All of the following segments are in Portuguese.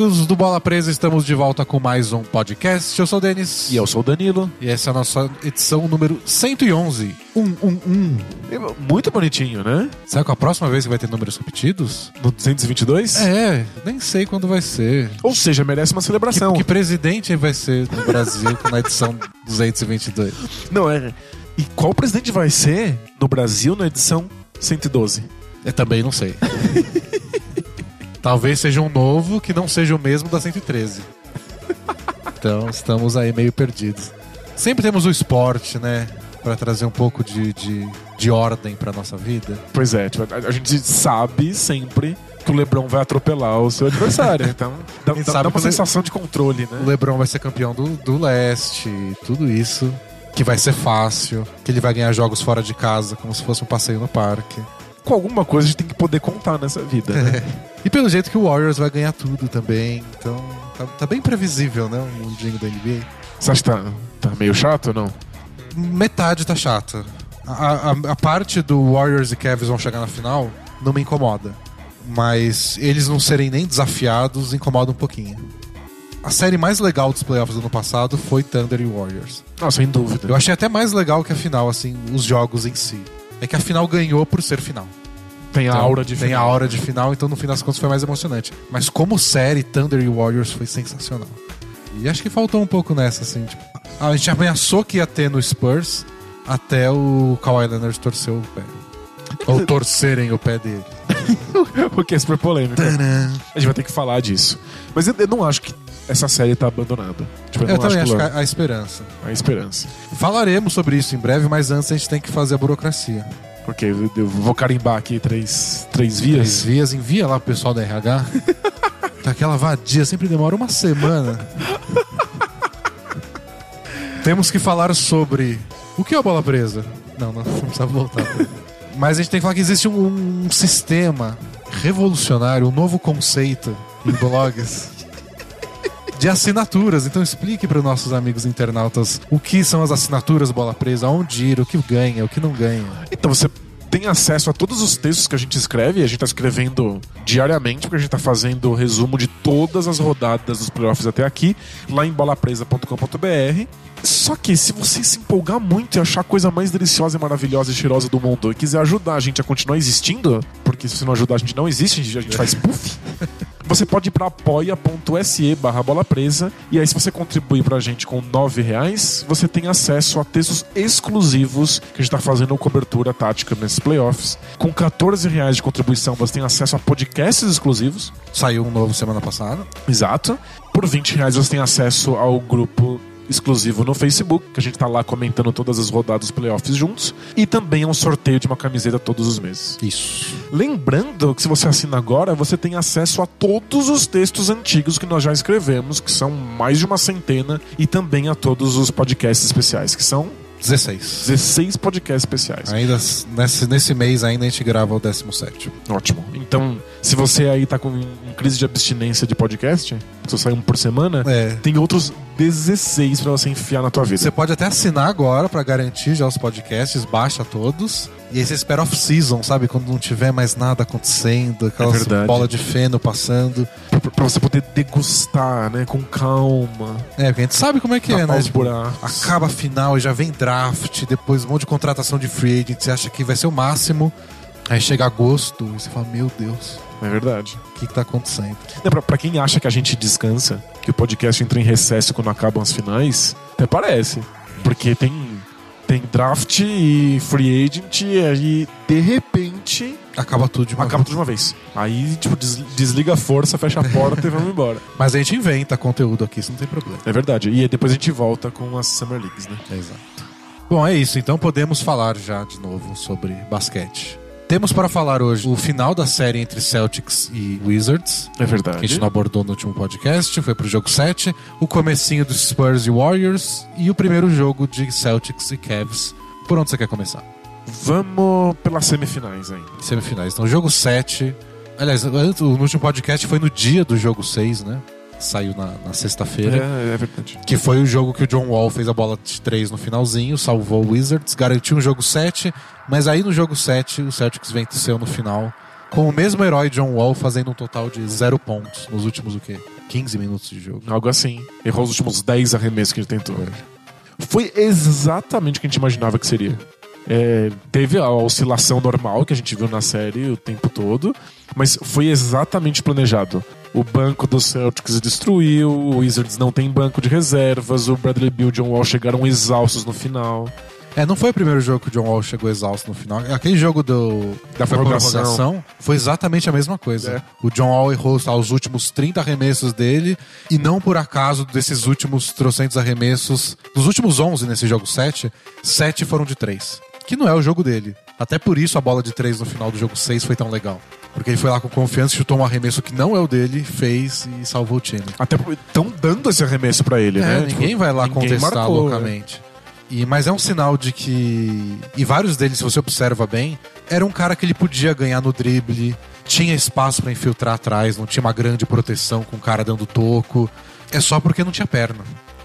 amigos do Bola Presa, estamos de volta com mais um podcast. Eu sou o Denis. E eu sou o Danilo. E essa é a nossa edição número 111. Um, um, um. Muito bonitinho, né? Será que a próxima vez que vai ter números repetidos? No 222? É, nem sei quando vai ser. Ou seja, merece uma celebração. Que, que presidente vai ser no Brasil na edição 222? Não, é. E qual presidente vai ser no Brasil na edição 112? Eu também não sei. Talvez seja um novo que não seja o mesmo da 113. Então estamos aí meio perdidos. Sempre temos o esporte, né? Pra trazer um pouco de, de, de ordem pra nossa vida. Pois é, tipo, a, a gente sabe sempre que o Lebron vai atropelar o seu adversário. Então dá, dá, dá uma o Le- sensação de controle, O né? LeBron vai ser campeão do, do leste, tudo isso. Que vai ser fácil, que ele vai ganhar jogos fora de casa, como se fosse um passeio no parque. Com alguma coisa a gente tem que poder contar nessa vida, né? E pelo jeito que o Warriors vai ganhar tudo também. Então, tá, tá bem previsível, né? O mundinho da NBA. Você acha que tá, tá meio chato ou não? Metade tá chata. A, a, a parte do Warriors e Cavs vão chegar na final não me incomoda. Mas eles não serem nem desafiados incomoda um pouquinho. A série mais legal dos playoffs do ano passado foi Thunder e Warriors. Ah, sem dúvida. Eu achei até mais legal que a final, assim, os jogos em si. É que a final ganhou por ser final. Tem a Então, aura de Tem a final. aura de final, então no fim das contas foi mais emocionante. Mas como série, Thunder e Warriors foi sensacional. E acho que faltou um pouco nessa, assim. Tipo, a gente ameaçou que ia ter no Spurs até o Kawhi Leonard torcer o pé. Ou torcerem o pé dele. Porque é super polêmico. Tadã. A gente vai ter que falar disso. Mas eu, eu não acho que essa série tá abandonada. Tipo, eu, Eu também acho acho que há há esperança. há esperança. Falaremos sobre isso em breve, mas antes a gente tem que fazer a burocracia. Porque eu, vou carimbar aqui três, três Três vias. vias, envia lá pro pessoal da RH. Tá Aquela vadia sempre demora uma semana. Temos que falar sobre. O que é a bola presa? Não, não, não precisa voltar. Mas a gente tem que falar que existe um, um sistema revolucionário, um novo conceito em blogs de assinaturas. Então explique para os nossos amigos internautas o que são as assinaturas bola presa, onde ir, o que ganha, o que não ganha. Então você tem acesso a todos os textos que a gente escreve. A gente tá escrevendo diariamente, porque a gente tá fazendo o resumo de todas as rodadas dos playoffs até aqui, lá em bolapresa.com.br. Só que se você se empolgar muito e achar a coisa mais deliciosa e maravilhosa e cheirosa do mundo e quiser ajudar a gente a continuar existindo, porque se você não ajudar a gente não existe, a gente, a faz puff. Você pode ir para apoia.se barra bola presa e aí se você contribuir pra gente com nove reais, você tem acesso a textos exclusivos que a gente tá fazendo cobertura tática nesses playoffs. Com 14 reais de contribuição, você tem acesso a podcasts exclusivos. Saiu um novo semana passada. Exato. Por 20 reais você tem acesso ao grupo exclusivo no Facebook, que a gente tá lá comentando todas as rodadas dos playoffs juntos. E também é um sorteio de uma camiseta todos os meses. Isso. Lembrando que se você assina agora, você tem acesso a todos os textos antigos que nós já escrevemos, que são mais de uma centena, e também a todos os podcasts especiais, que são 16. 16 podcasts especiais. Ainda nesse, nesse mês ainda a gente grava o 17. Ótimo. Então, se você aí tá com crise de abstinência de podcast, se sai um por semana, É. tem outros 16 pra você enfiar na tua vida. Você pode até assinar agora pra garantir já os podcasts, baixa todos. E aí você espera off-season, sabe? Quando não tiver mais nada acontecendo, aquelas verdade. bola de feno passando. Pra, pra você poder degustar, né, com calma. É, porque a gente sabe como é que é, né? os buracos. acaba a final e já vem draft, depois um monte de contratação de free agent, você acha que vai ser o máximo. Aí chega agosto e você fala, meu Deus, É verdade. o que, que tá acontecendo? Não, pra, pra quem acha que a gente descansa, que o podcast entra em recesso quando acabam as finais, até parece. Porque tem, tem draft e free agent e aí, de repente, Acaba tudo de uma acaba vez. tudo de uma vez. Aí, tipo, des- desliga a força, fecha a porta e vamos embora. Mas a gente inventa conteúdo aqui, isso não tem problema. É verdade. E aí depois a gente volta com as Summer Leagues, né? Exato. Bom, é isso. Então podemos falar já de novo sobre basquete. Temos para falar hoje o final da série entre Celtics e Wizards, É que a verdade. gente não abordou no último podcast, foi pro jogo 7, o comecinho dos Spurs e Warriors e o primeiro jogo de Celtics e Cavs. Por onde você quer começar? Vamos pelas semifinais ainda. Semifinais. Então, jogo 7. Aliás, no último podcast foi no dia do jogo 6, né? Saiu na, na sexta-feira. É, é verdade. Que foi o jogo que o John Wall fez a bola de 3 no finalzinho, salvou o Wizards, garantiu um jogo 7, mas aí no jogo 7 o Celtics venceu no final com o mesmo herói John Wall fazendo um total de zero pontos nos últimos o quê? 15 minutos de jogo. Algo assim. Errou os últimos 10 arremessos que ele tentou. Foi exatamente o que a gente imaginava que seria. É, teve a oscilação normal que a gente viu na série o tempo todo, mas foi exatamente planejado. O banco do Celtics destruiu, o Wizards não tem banco de reservas, o Bradley Beal e o John Wall chegaram exaustos no final. É, não foi o primeiro jogo que o John Wall chegou exausto no final. Aquele jogo do, Da prorrogação. prorrogação foi exatamente a mesma coisa. É. O John Wall errou tá, os últimos 30 arremessos dele e não por acaso desses últimos trocentos arremessos, dos últimos 11 nesse jogo 7, 7 foram de 3. Que não é o jogo dele. Até por isso a bola de 3 no final do jogo 6 foi tão legal. Porque ele foi lá com confiança, chutou um arremesso que não é o dele, fez e salvou o time. Até estão dando esse arremesso pra ele, É, né? ninguém Tipo, vai lá ninguém contestar marcou, né? loucamente. E, mas é um sinal de que. E vários deles, se você observa bem, era um cara que ele podia ganhar no drible, tinha espaço pra infiltrar atrás, não tinha uma grande proteção com o cara dando toco. É só porque não tinha perna.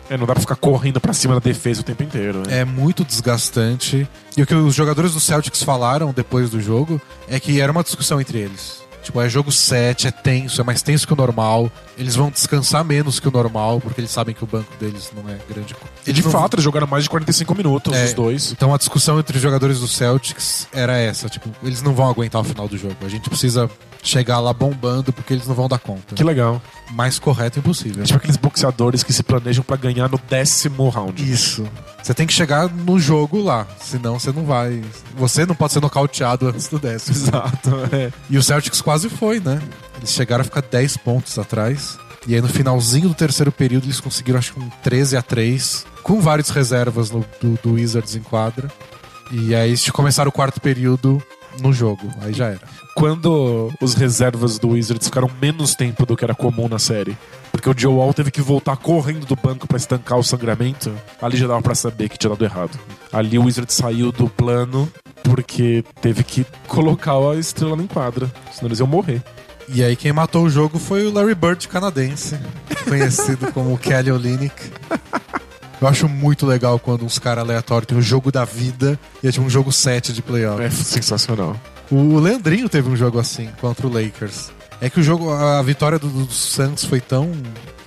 É, não dá pra ficar correndo pra cima da defesa o tempo inteiro. Né? É muito desgastante. E o que os jogadores do Celtics falaram depois do jogo é que era uma discussão entre eles. Tipo, é jogo 7, é tenso, é mais tenso que o normal. Eles vão descansar menos que o normal, porque eles sabem que o banco deles não é grande. E de não- fato, eles jogaram mais de 45 minutos, É, os dois. Então a discussão entre os jogadores do Celtics era essa, tipo, eles não vão aguentar o final do jogo. A gente precisa chegar lá bombando porque eles não vão dar conta. Que legal. Mais correto impossível. É tipo aqueles boxeadores que se planejam pra ganhar no décimo round. Isso. Você tem que chegar no jogo lá, senão você não vai. Você não pode ser nocauteado antes do décimo. Exato, é. E o Celtics quase foi, né? Eles chegaram a ficar 10 pontos atrás. E aí no finalzinho do terceiro período eles conseguiram acho que um 13 a 3 com várias reservas no- do, do Wizards em quadra. E aí eles começaram o quarto período no jogo. Aí já era. Quando os reservas do Wizards ficaram menos tempo do que era comum na série, porque o Joe Wall teve que voltar correndo do banco pra estancar o sangramento, ali já dava pra saber que tinha dado errado. Ali o Wizards saiu do plano porque teve que colocar a estrela em quadra, senão eles iam morrer. E aí quem matou o jogo foi o Larry Bird canadense, conhecido como Kelly Olynyk. Eu acho muito legal quando uns caras aleatórios têm o jogo da vida e é tipo um jogo 7 de playoff. É sensacional. O Leandrinho teve um jogo assim contra o Lakers. É que o jogo, a vitória do, do Suns foi tão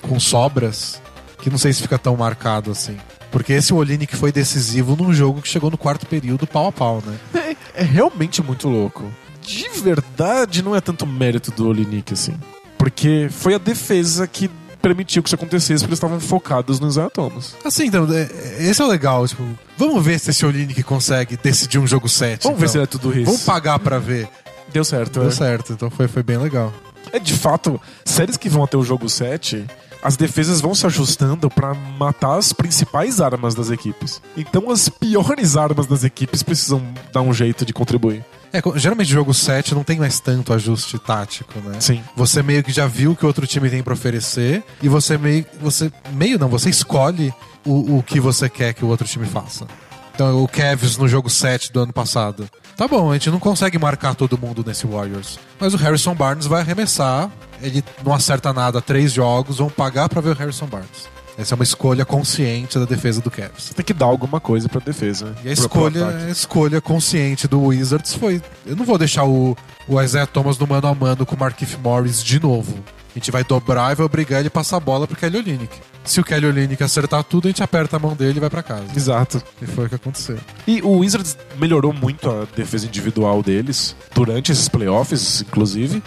com sobras que não sei se fica tão marcado assim. Porque esse Olynyk foi decisivo num jogo que chegou no quarto período pau a pau, né? É realmente muito louco. De verdade, não é tanto mérito do Olinik assim. Porque foi a defesa que permitiu que isso acontecesse, porque eles estavam focados nos Thomas. Assim, então, é- esse é o legal. Tipo, vamos ver se esse Olynyk consegue decidir um jogo 7. Vamos ver se é tudo isso. Vamos pagar pra ver. Deu certo, Deu é. certo, então foi, foi bem legal. É de fato, séries que vão até o jogo 7, as defesas vão se ajustando pra matar as principais armas das equipes. Então as piores armas das equipes precisam dar um jeito de contribuir. É, geralmente jogo 7 não tem mais tanto ajuste tático, né? Sim. Você meio que já viu o que o outro time tem pra oferecer e você meio. Você. Meio não, você escolhe o, o que você quer que o outro time faça. Então, o Cavs no jogo 7 do ano passado. Tá bom, a gente não consegue marcar todo mundo nesse Warriors. Mas o Harrison Barnes vai arremessar. Ele não acerta nada três jogos, vão pagar pra ver o Harrison Barnes. Essa é uma escolha consciente da defesa do Cavs. Tem que dar alguma coisa pra defesa. E a escolha, a escolha consciente do Wizards foi: eu não vou deixar o, o Isaiah Thomas no mano a mano com o Markif Morris de novo. A gente vai dobrar e vai obrigar ele a passar a bola pro Kelly Olynyk. Se o Kelly Olynyk acertar tudo, a gente aperta a mão dele e vai pra casa. Exato. E foi o que aconteceu. E o Wizards melhorou muito a defesa individual deles, durante esses playoffs, inclusive,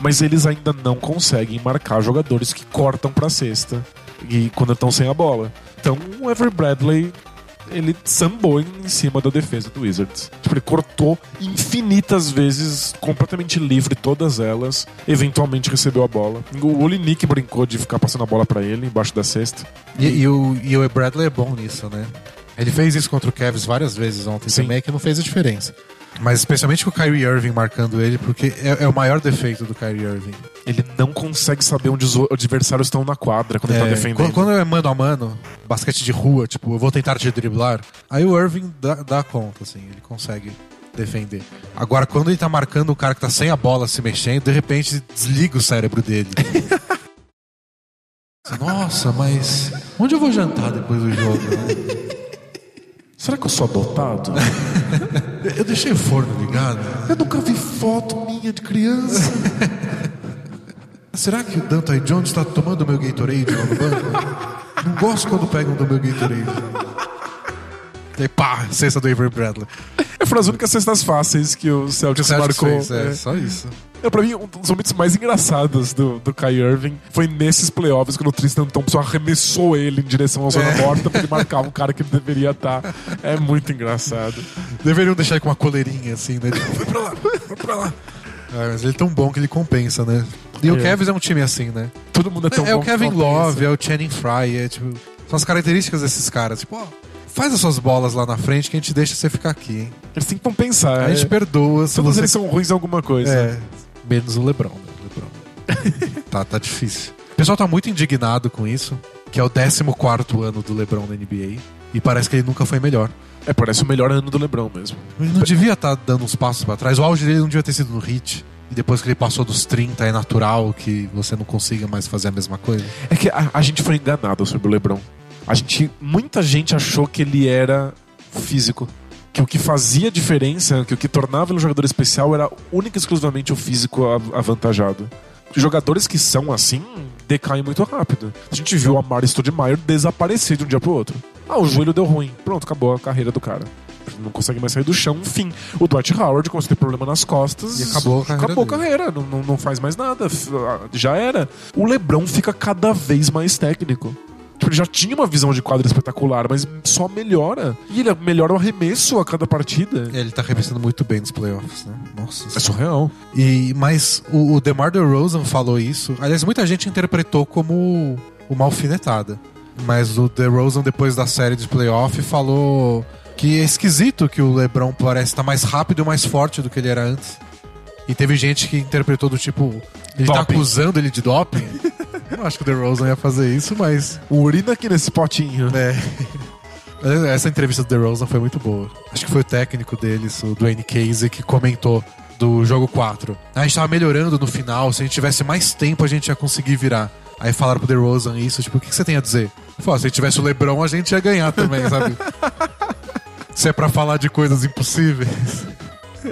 mas eles ainda não conseguem marcar jogadores que cortam pra cesta e quando estão sem a bola. Então o Ever Bradley ele sambou em cima da defesa do Wizards. Tipo, ele cortou infinitas vezes, completamente livre, todas elas. Eventualmente recebeu a bola. O Olinik brincou de ficar passando a bola pra ele embaixo da cesta. E, e o, e o Bradley é bom nisso, né? Ele fez isso contra o Cavs várias vezes ontem Sim. também, que não fez a diferença. Mas especialmente com o Kyrie Irving marcando ele, porque é, é o maior defeito do Kyrie Irving. Ele não consegue saber onde os adversários estão na quadra quando ele tá É, defendendo. Quando, quando é mano a mano, basquete de rua, tipo, eu vou tentar te driblar, aí o Irving dá, dá conta, assim, ele consegue defender. Agora, quando ele tá marcando o cara que tá sem a bola se mexendo, de repente desliga o cérebro dele. Nossa, mas onde eu vou jantar depois do jogo? né? Será que eu sou adotado? Eu deixei o forno ligado. eu nunca vi foto minha de criança. Será que o Dante Jones está tomando meu Gatorade lá no banco? Não gosto quando pegam do meu Gatorade. E pá, cesta do Avery Bradley. Foram as únicas cestas fáceis que o Celtics Celtics marcou. fez, é, É. só isso. É, pra mim, um dos momentos mais engraçados do, do Kai Irving foi nesses playoffs, quando o Tristan Thompson arremessou ele em direção à zona É. morta pra ele marcar um cara que ele deveria estar. É muito engraçado. Deveriam deixar ele com uma coleirinha assim, né? Tipo, vai pra lá, vai pra lá. Ah, mas ele é tão bom que ele compensa, né? E o É. Cavs é um time assim, né? Todo mundo é tão é bom o Kevin. Love, é o Channing Frye, é tipo. São as características desses caras. Tipo, ó, faz as suas bolas lá na frente que a gente deixa você ficar aqui, hein? Eles têm que compensar. A gente é. perdoa se Todos você. eles são ruins em alguma coisa. É. Menos o Lebron, né? Lebron. tá, tá difícil. O pessoal tá muito indignado com isso, que é o 14 ano do Lebron na NBA. E parece que ele nunca foi melhor. É, parece o melhor ano do Lebron mesmo. Ele não devia estar dando uns passos pra trás. O auge dele não devia ter sido no hit. E depois que ele passou dos 30, é natural que você não consiga mais fazer a mesma coisa. É que a, a gente foi enganado sobre o LeBron. A gente, muita gente achou que ele era físico. Que o que fazia diferença, que o que tornava ele um jogador especial era única e exclusivamente o físico avantajado. Jogadores que são assim decaem muito rápido. A gente viu a Mari Stoudemire desaparecer de um dia pro outro. Ah, o joelho deu ruim. Pronto, acabou a carreira do cara. Não consegue mais sair do chão, fim. O Dwight Howard começou a ter problema nas costas. E acabou a carreira Acabou a carreira, não, não, não faz mais nada. Ah, Já era. O LeBron fica cada vez mais técnico. Tipo, ele já tinha uma visão de quadro espetacular, mas só melhora. E ele melhora o arremesso a cada partida. Ele tá arremessando muito bem nos playoffs, né? Nossa. É surreal. E, mas o, o DeMar DeRozan falou isso. Aliás, muita gente interpretou como uma alfinetada. Mas o DeRozan, depois da série de playoff, falou que é esquisito que o LeBron parece estar mais rápido e mais forte do que ele era antes. E teve gente que interpretou do tipo... Ele tá Doping. acusando ele de doping. Eu não acho que o DeRozan ia fazer isso, mas... Urina aqui nesse potinho. É. Essa entrevista do DeRozan foi muito boa. Acho que foi o técnico deles, o Dwayne Casey, que comentou do jogo 4. A gente tava melhorando no final, se a gente tivesse mais tempo a gente ia conseguir virar. Aí falaram pro DeRozan isso, tipo, o que que você tem a dizer? Falou, "Ah, se tivesse o LeBron a gente ia ganhar também, sabe? Se é pra falar de coisas impossíveis.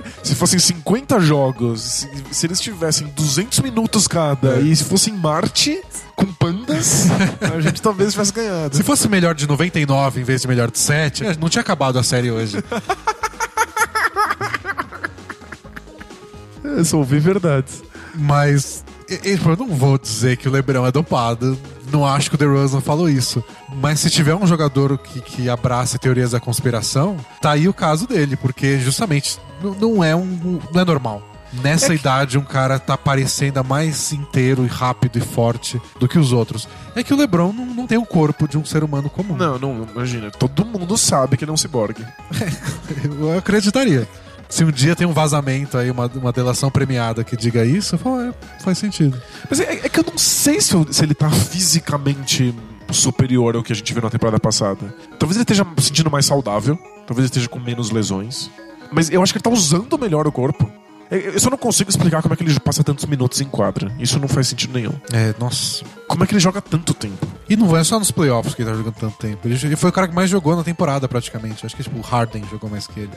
Se fossem 50 jogos, se, se eles tivessem 200 minutos cada, É. e se fosse em Marte, com pandas, a gente talvez tivesse ganhado. Se fosse melhor de 99 em vez de melhor de 7, não tinha acabado a série hoje. É, só ouvi verdades. Mas eu não vou dizer que o Lebron é dopado. Não acho que o DeRozan falou isso. Mas se tiver um jogador que, que abrace teorias da conspiração, tá aí o caso dele, porque justamente não, não é um não é normal. Nessa É que- idade, um cara tá parecendo mais inteiro e rápido e forte do que os outros. É que o LeBron não, não tem o corpo de um ser humano comum. Não, não, imagina. Todo mundo sabe que ele é um ciborgue. Eu acreditaria. Se um dia tem um vazamento aí, uma, uma delação premiada que diga isso, eu falo, é, faz sentido. Mas é, é que eu não sei se, eu- se ele tá fisicamente superior ao que a gente viu na temporada passada. Talvez ele esteja se sentindo mais saudável, talvez ele esteja com menos lesões. Mas eu acho que ele tá usando melhor o corpo. Eu- só não consigo explicar como é que ele passa tantos minutos em quadra. Isso não faz sentido nenhum. É, nossa. Como é que ele joga tanto tempo? E não é só nos playoffs que ele tá jogando tanto tempo. Ele foi o cara que mais jogou na temporada, praticamente. Acho que tipo, o Harden jogou mais que ele.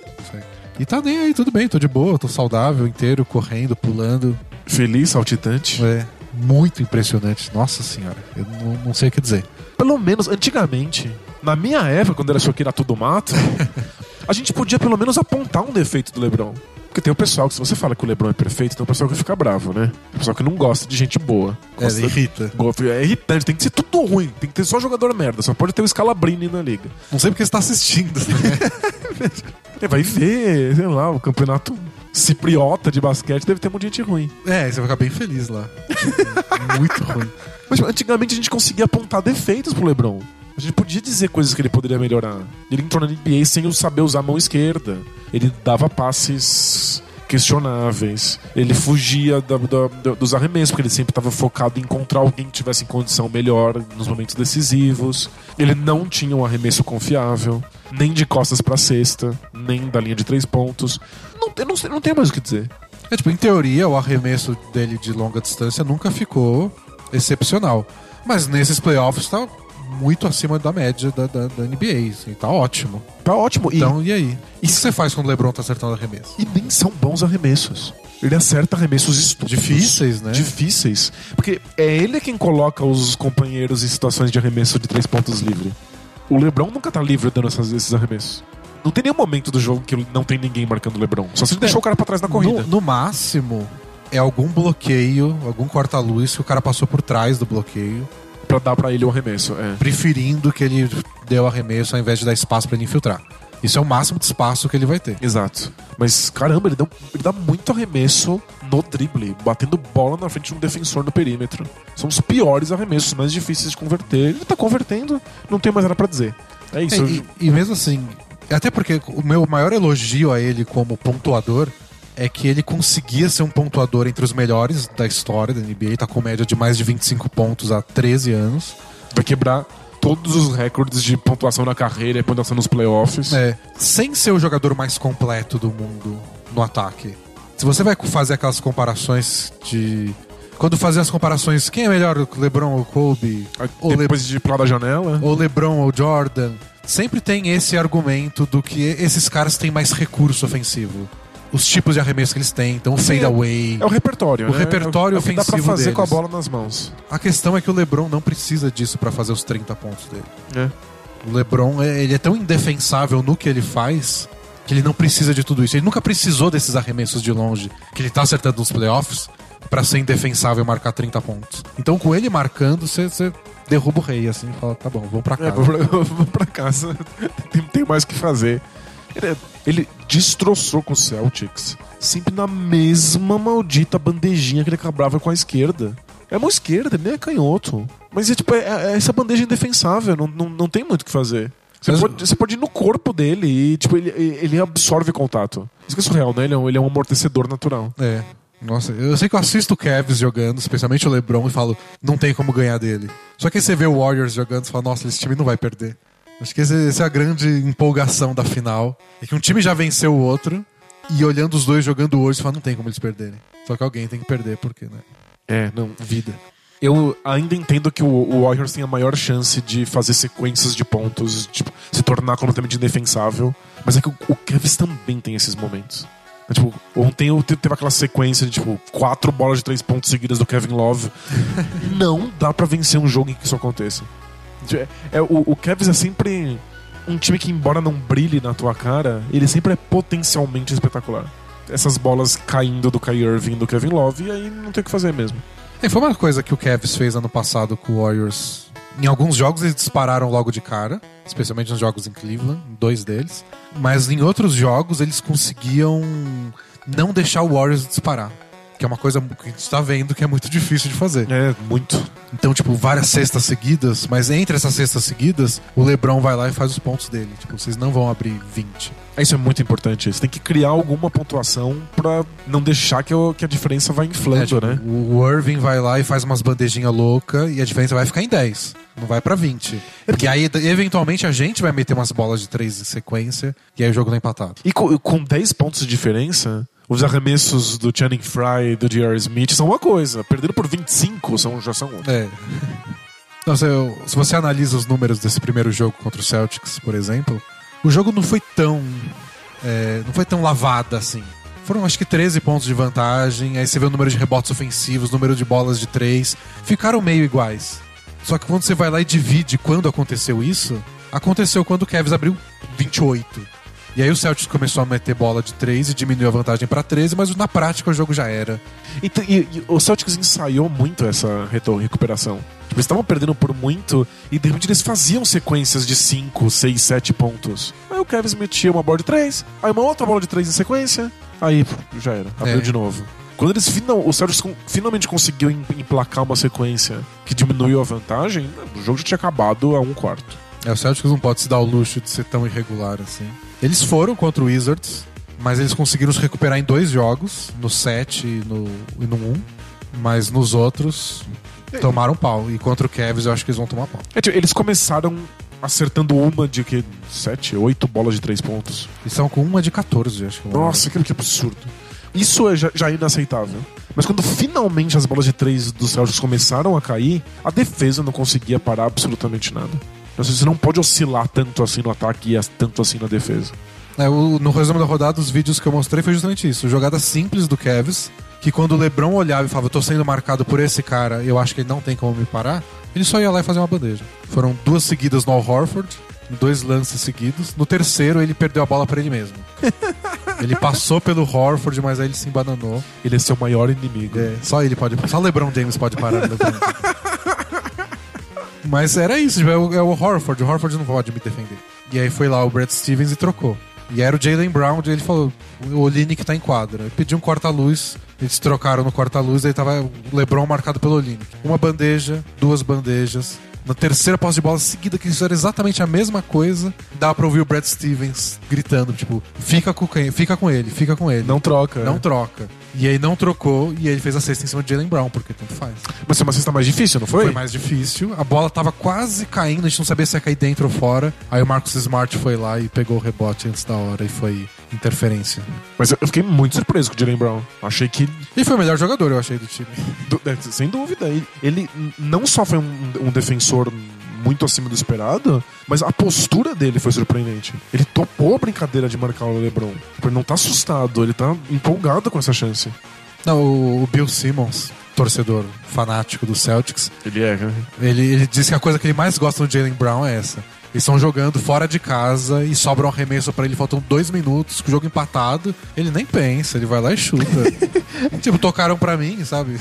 E tá nem aí, tudo bem, tô de boa, tô saudável, inteiro, correndo, pulando. Feliz, saltitante. É muito impressionante. Nossa senhora, eu não, não sei o que dizer. Pelo menos, antigamente, na minha época, quando era choqueira tudo mato, a gente podia pelo menos apontar um defeito do Lebron. Porque tem o pessoal que, se você fala que o Lebron é perfeito, tem o pessoal que fica bravo, né? Tem o pessoal que não gosta de gente boa. É, Gosta- irrita. Gosta- É irritante, tem que ser tudo ruim, tem que ter só jogador merda, só pode ter o Scalabrini na liga. Não sei porque você tá assistindo. Né? É, vai ver, sei lá, o campeonato cipriota de basquete deve ter um monte de gente ruim. é, você vai ficar bem feliz lá. muito ruim. Mas antigamente a gente conseguia apontar defeitos pro LeBron. A gente podia dizer coisas que ele poderia melhorar. Ele entrou na NBA sem saber usar a mão esquerda. Ele dava passes questionáveis. Ele fugia da- da- dos arremessos, porque ele sempre estava focado em encontrar alguém que tivesse em condição melhor nos momentos decisivos. Ele não tinha um arremesso confiável, nem de costas pra cesta, nem da linha de três pontos. Não, eu não, sei- não tenho mais o que dizer. É, tipo, em teoria, o arremesso dele de longa distância nunca ficou excepcional. Mas nesses playoffs tá muito acima da média da, da, da NBA. Assim, tá ótimo. Tá ótimo. E, Então, e aí? O que você faz quando o LeBron tá acertando arremesso? e nem são bons arremessos. Ele acerta arremessos estúpidos. Difíceis, né? Difíceis. Porque é ele quem coloca os companheiros em situações de arremesso de três pontos livre. O LeBron nunca tá livre dando essas- esses arremessos. Não tem nenhum momento do jogo que não tem ninguém marcando o LeBron. Só se ele deixou o cara pra trás na corrida. No, no máximo, é algum bloqueio, algum corta-luz que o cara passou por trás do bloqueio, Pra dar pra ele o arremesso. É. preferindo que ele dê o arremesso ao invés de dar espaço pra ele infiltrar. Isso é o máximo de espaço que ele vai ter. Exato. Mas, caramba, ele dá, ele dá muito arremesso no drible, batendo bola na frente de um defensor no perímetro. São os piores arremessos, mais difíceis de converter. Ele tá convertendo, não tem mais nada pra dizer. É isso. É, e, e mesmo assim, até porque o meu maior elogio a ele como pontuador é que ele conseguia ser um pontuador entre os melhores da história da NBA, tá com média de mais de 25 pontos há 13 anos. Vai quebrar todos os recordes de pontuação na carreira e pontuação nos playoffs. É, sem ser o jogador mais completo do mundo no ataque. Se você vai fazer aquelas comparações de. Quando fazer as comparações, quem é melhor, o LeBron ou Kobe? Ou, Le... Depois de pular da janela. ou LeBron ou Jordan? Sempre tem esse argumento do que esses caras têm mais recurso ofensivo. Os tipos de arremesso que eles têm, então o fade away. É o repertório, O né? repertório é o que dá pra ofensivo fazer com a deles. bola nas mãos. A questão é que o LeBron não precisa disso pra fazer os 30 pontos dele. É. O LeBron, é- ele é tão indefensável no que ele faz que ele não precisa de tudo isso. Ele nunca precisou desses arremessos de longe que ele tá acertando nos playoffs pra ser indefensável e marcar 30 pontos. Então, com ele marcando, você derruba o rei, assim, e fala, tá bom, vamos pra É, casa. vou pra, vou pra casa. Tem, tem mais o que fazer. Ele, ele destroçou com o Celtics. Sempre na mesma maldita bandejinha que ele quebrava com a esquerda. É a mão esquerda, ele nem é canhoto. Mas é tipo, é, é essa bandeja indefensável, não, não, não tem muito o que fazer. Você Mas- pode, você pode ir no corpo dele e tipo, ele, ele absorve contato. Isso que é surreal, né? Ele é um, ele é um amortecedor natural. É. Nossa, eu sei que eu assisto o Cavs jogando, especialmente o LeBron, e falo, não tem como ganhar dele. Só que aí você vê o Warriors jogando e fala, nossa, esse time não vai perder. Acho que essa é a grande empolgação da final. É que um time já venceu o outro, e olhando os dois jogando hoje, você fala, não tem como eles perderem. Só que alguém tem que perder, porque, né? É, não. Vida. Eu ainda entendo que o, o Warriors tem a maior chance de fazer sequências de pontos, tipo, se tornar completamente indefensável. Mas é que o, o Cavs também tem esses momentos. É, tipo, ontem eu te- teve aquela sequência de, tipo, quatro bolas de três pontos seguidas do Kevin Love. Não dá pra vencer um jogo em que isso aconteça. É, é, o, o Cavs é sempre um time que, embora não brilhe na tua cara, ele sempre é potencialmente espetacular. Essas bolas caindo do Kyrie Irving do Kevin Love, e aí não tem o que fazer mesmo. É, foi uma coisa que o Cavs fez ano passado com o Warriors. Em alguns jogos eles dispararam logo de cara, especialmente nos jogos em Cleveland, dois deles. Mas em outros jogos eles conseguiam não deixar o Warriors disparar. Que é uma coisa que a gente tá vendo que é muito difícil de fazer. É, muito. Então, tipo, várias cestas seguidas, mas entre essas cestas seguidas, o LeBron vai lá e faz os pontos dele. Tipo, vocês não vão abrir 20. Isso é muito importante. Você tem que criar alguma pontuação pra não deixar que, o- que a diferença vá inflando, É, tipo, né? O Irving vai lá e faz umas bandejinhas loucas e a diferença vai ficar em 10. Não vai pra 20. Porque aí, eventualmente, a gente vai meter umas bolas de 3 em sequência e aí o jogo tá empatado. E com, com 10 pontos de diferença, os arremessos do Channing Frye e do J.R. Smith são uma coisa. Perdendo por 25 são, já são outra. É. Se, eu- se você analisa os números desse primeiro jogo contra o Celtics, por exemplo, o jogo não foi tão. é, não foi tão lavado assim. Foram acho que 13 pontos de vantagem, aí você vê o número de rebotes ofensivos, número de bolas de 3. Ficaram meio iguais. Só que quando você vai lá e divide quando aconteceu isso, aconteceu quando o Cavs abriu 28. E aí o Celtics começou a meter bola de 3 e diminuiu a vantagem pra 13, mas na prática o jogo já era. Então, e, e o Celtics ensaiou muito essa recuperação. Tipo, eles estavam perdendo por muito e de repente eles faziam sequências de 5, 6, 7 pontos. Aí o Kevin metia uma bola de 3, aí uma outra bola de 3 em sequência, aí já era, abriu É. de novo. Quando eles final, o Celtics finalmente conseguiu em- emplacar uma sequência que diminuiu a vantagem, o jogo já tinha acabado a um quarto. É, o Celtics não pode se dar o luxo de ser tão irregular assim. Eles foram contra o Wizards, mas eles conseguiram se recuperar em dois jogos, no 7 e no, e no 1. Mas nos outros, tomaram pau. E contra o Cavs, eu acho que eles vão tomar pau. É, tipo, eles começaram acertando uma de que 7, 8 bolas de 3 pontos. Eles são com uma de 14, acho que. Nossa, que, absurdo. Isso é já, já é inaceitável. Mas quando finalmente as bolas de três do Celtics começaram a cair, a defesa não conseguia parar absolutamente nada. Você não pode oscilar tanto assim no ataque e tanto assim na defesa. É, o, no resumo da rodada, os vídeos que eu mostrei foi justamente isso. Jogada simples do Cavs, que quando o LeBron olhava e falava, eu tô sendo marcado por esse cara, eu acho que ele não tem como me parar, ele só ia lá e fazia uma bandeja. Foram duas seguidas no Al Horford, dois lances seguidos. No terceiro, ele perdeu a bola para ele mesmo. ele passou pelo Horford, mas aí ele se embananou. Ele é seu maior inimigo. É, só ele pode. Só LeBron James pode parar. LeBron. mas era isso, é o, é o Horford. O Horford não pode me defender. E aí foi lá o Brad Stevens e trocou. E era o Jalen Brown, e ele falou: o Olinick tá em quadra. Ele pediu um corta-luz, eles trocaram no corta-luz, aí tava o LeBron marcado pelo Olinick. Uma bandeja, duas bandejas, na terceira posse de bola seguida, que fizeram exatamente a mesma coisa, dá pra ouvir o Brad Stevens gritando, tipo, fica com quem? Fica com ele, fica com ele. Não troca. Não é. troca. E aí não trocou e ele fez a cesta em cima de Jalen Brown, porque tanto faz. Mas foi uma cesta mais difícil, não foi? Foi mais difícil. A bola tava quase caindo, a gente não sabia se ia cair dentro ou fora. Aí o Marcus Smart foi lá e pegou o rebote antes da hora e foi interferência. Mas eu fiquei muito surpreso com o Jalen Brown. Achei que. Ele foi o melhor jogador, eu achei, do time. Do, é, sem dúvida. Ele, ele, não só foi um, um defensor muito acima do esperado, mas a postura dele foi surpreendente. Ele topou a brincadeira de marcar o LeBron. Ele não tá assustado, ele tá empolgado com essa chance. Não, o Bill Simmons, torcedor fanático do Celtics, ele é. Né? Ele, ele diz que a coisa que ele mais gosta do Jalen Brown é essa. Eles estão jogando fora de casa e sobra um arremesso para ele, faltam dois minutos, com o jogo empatado. Ele nem pensa, ele vai lá e chuta. tipo, tocaram para mim, sabe?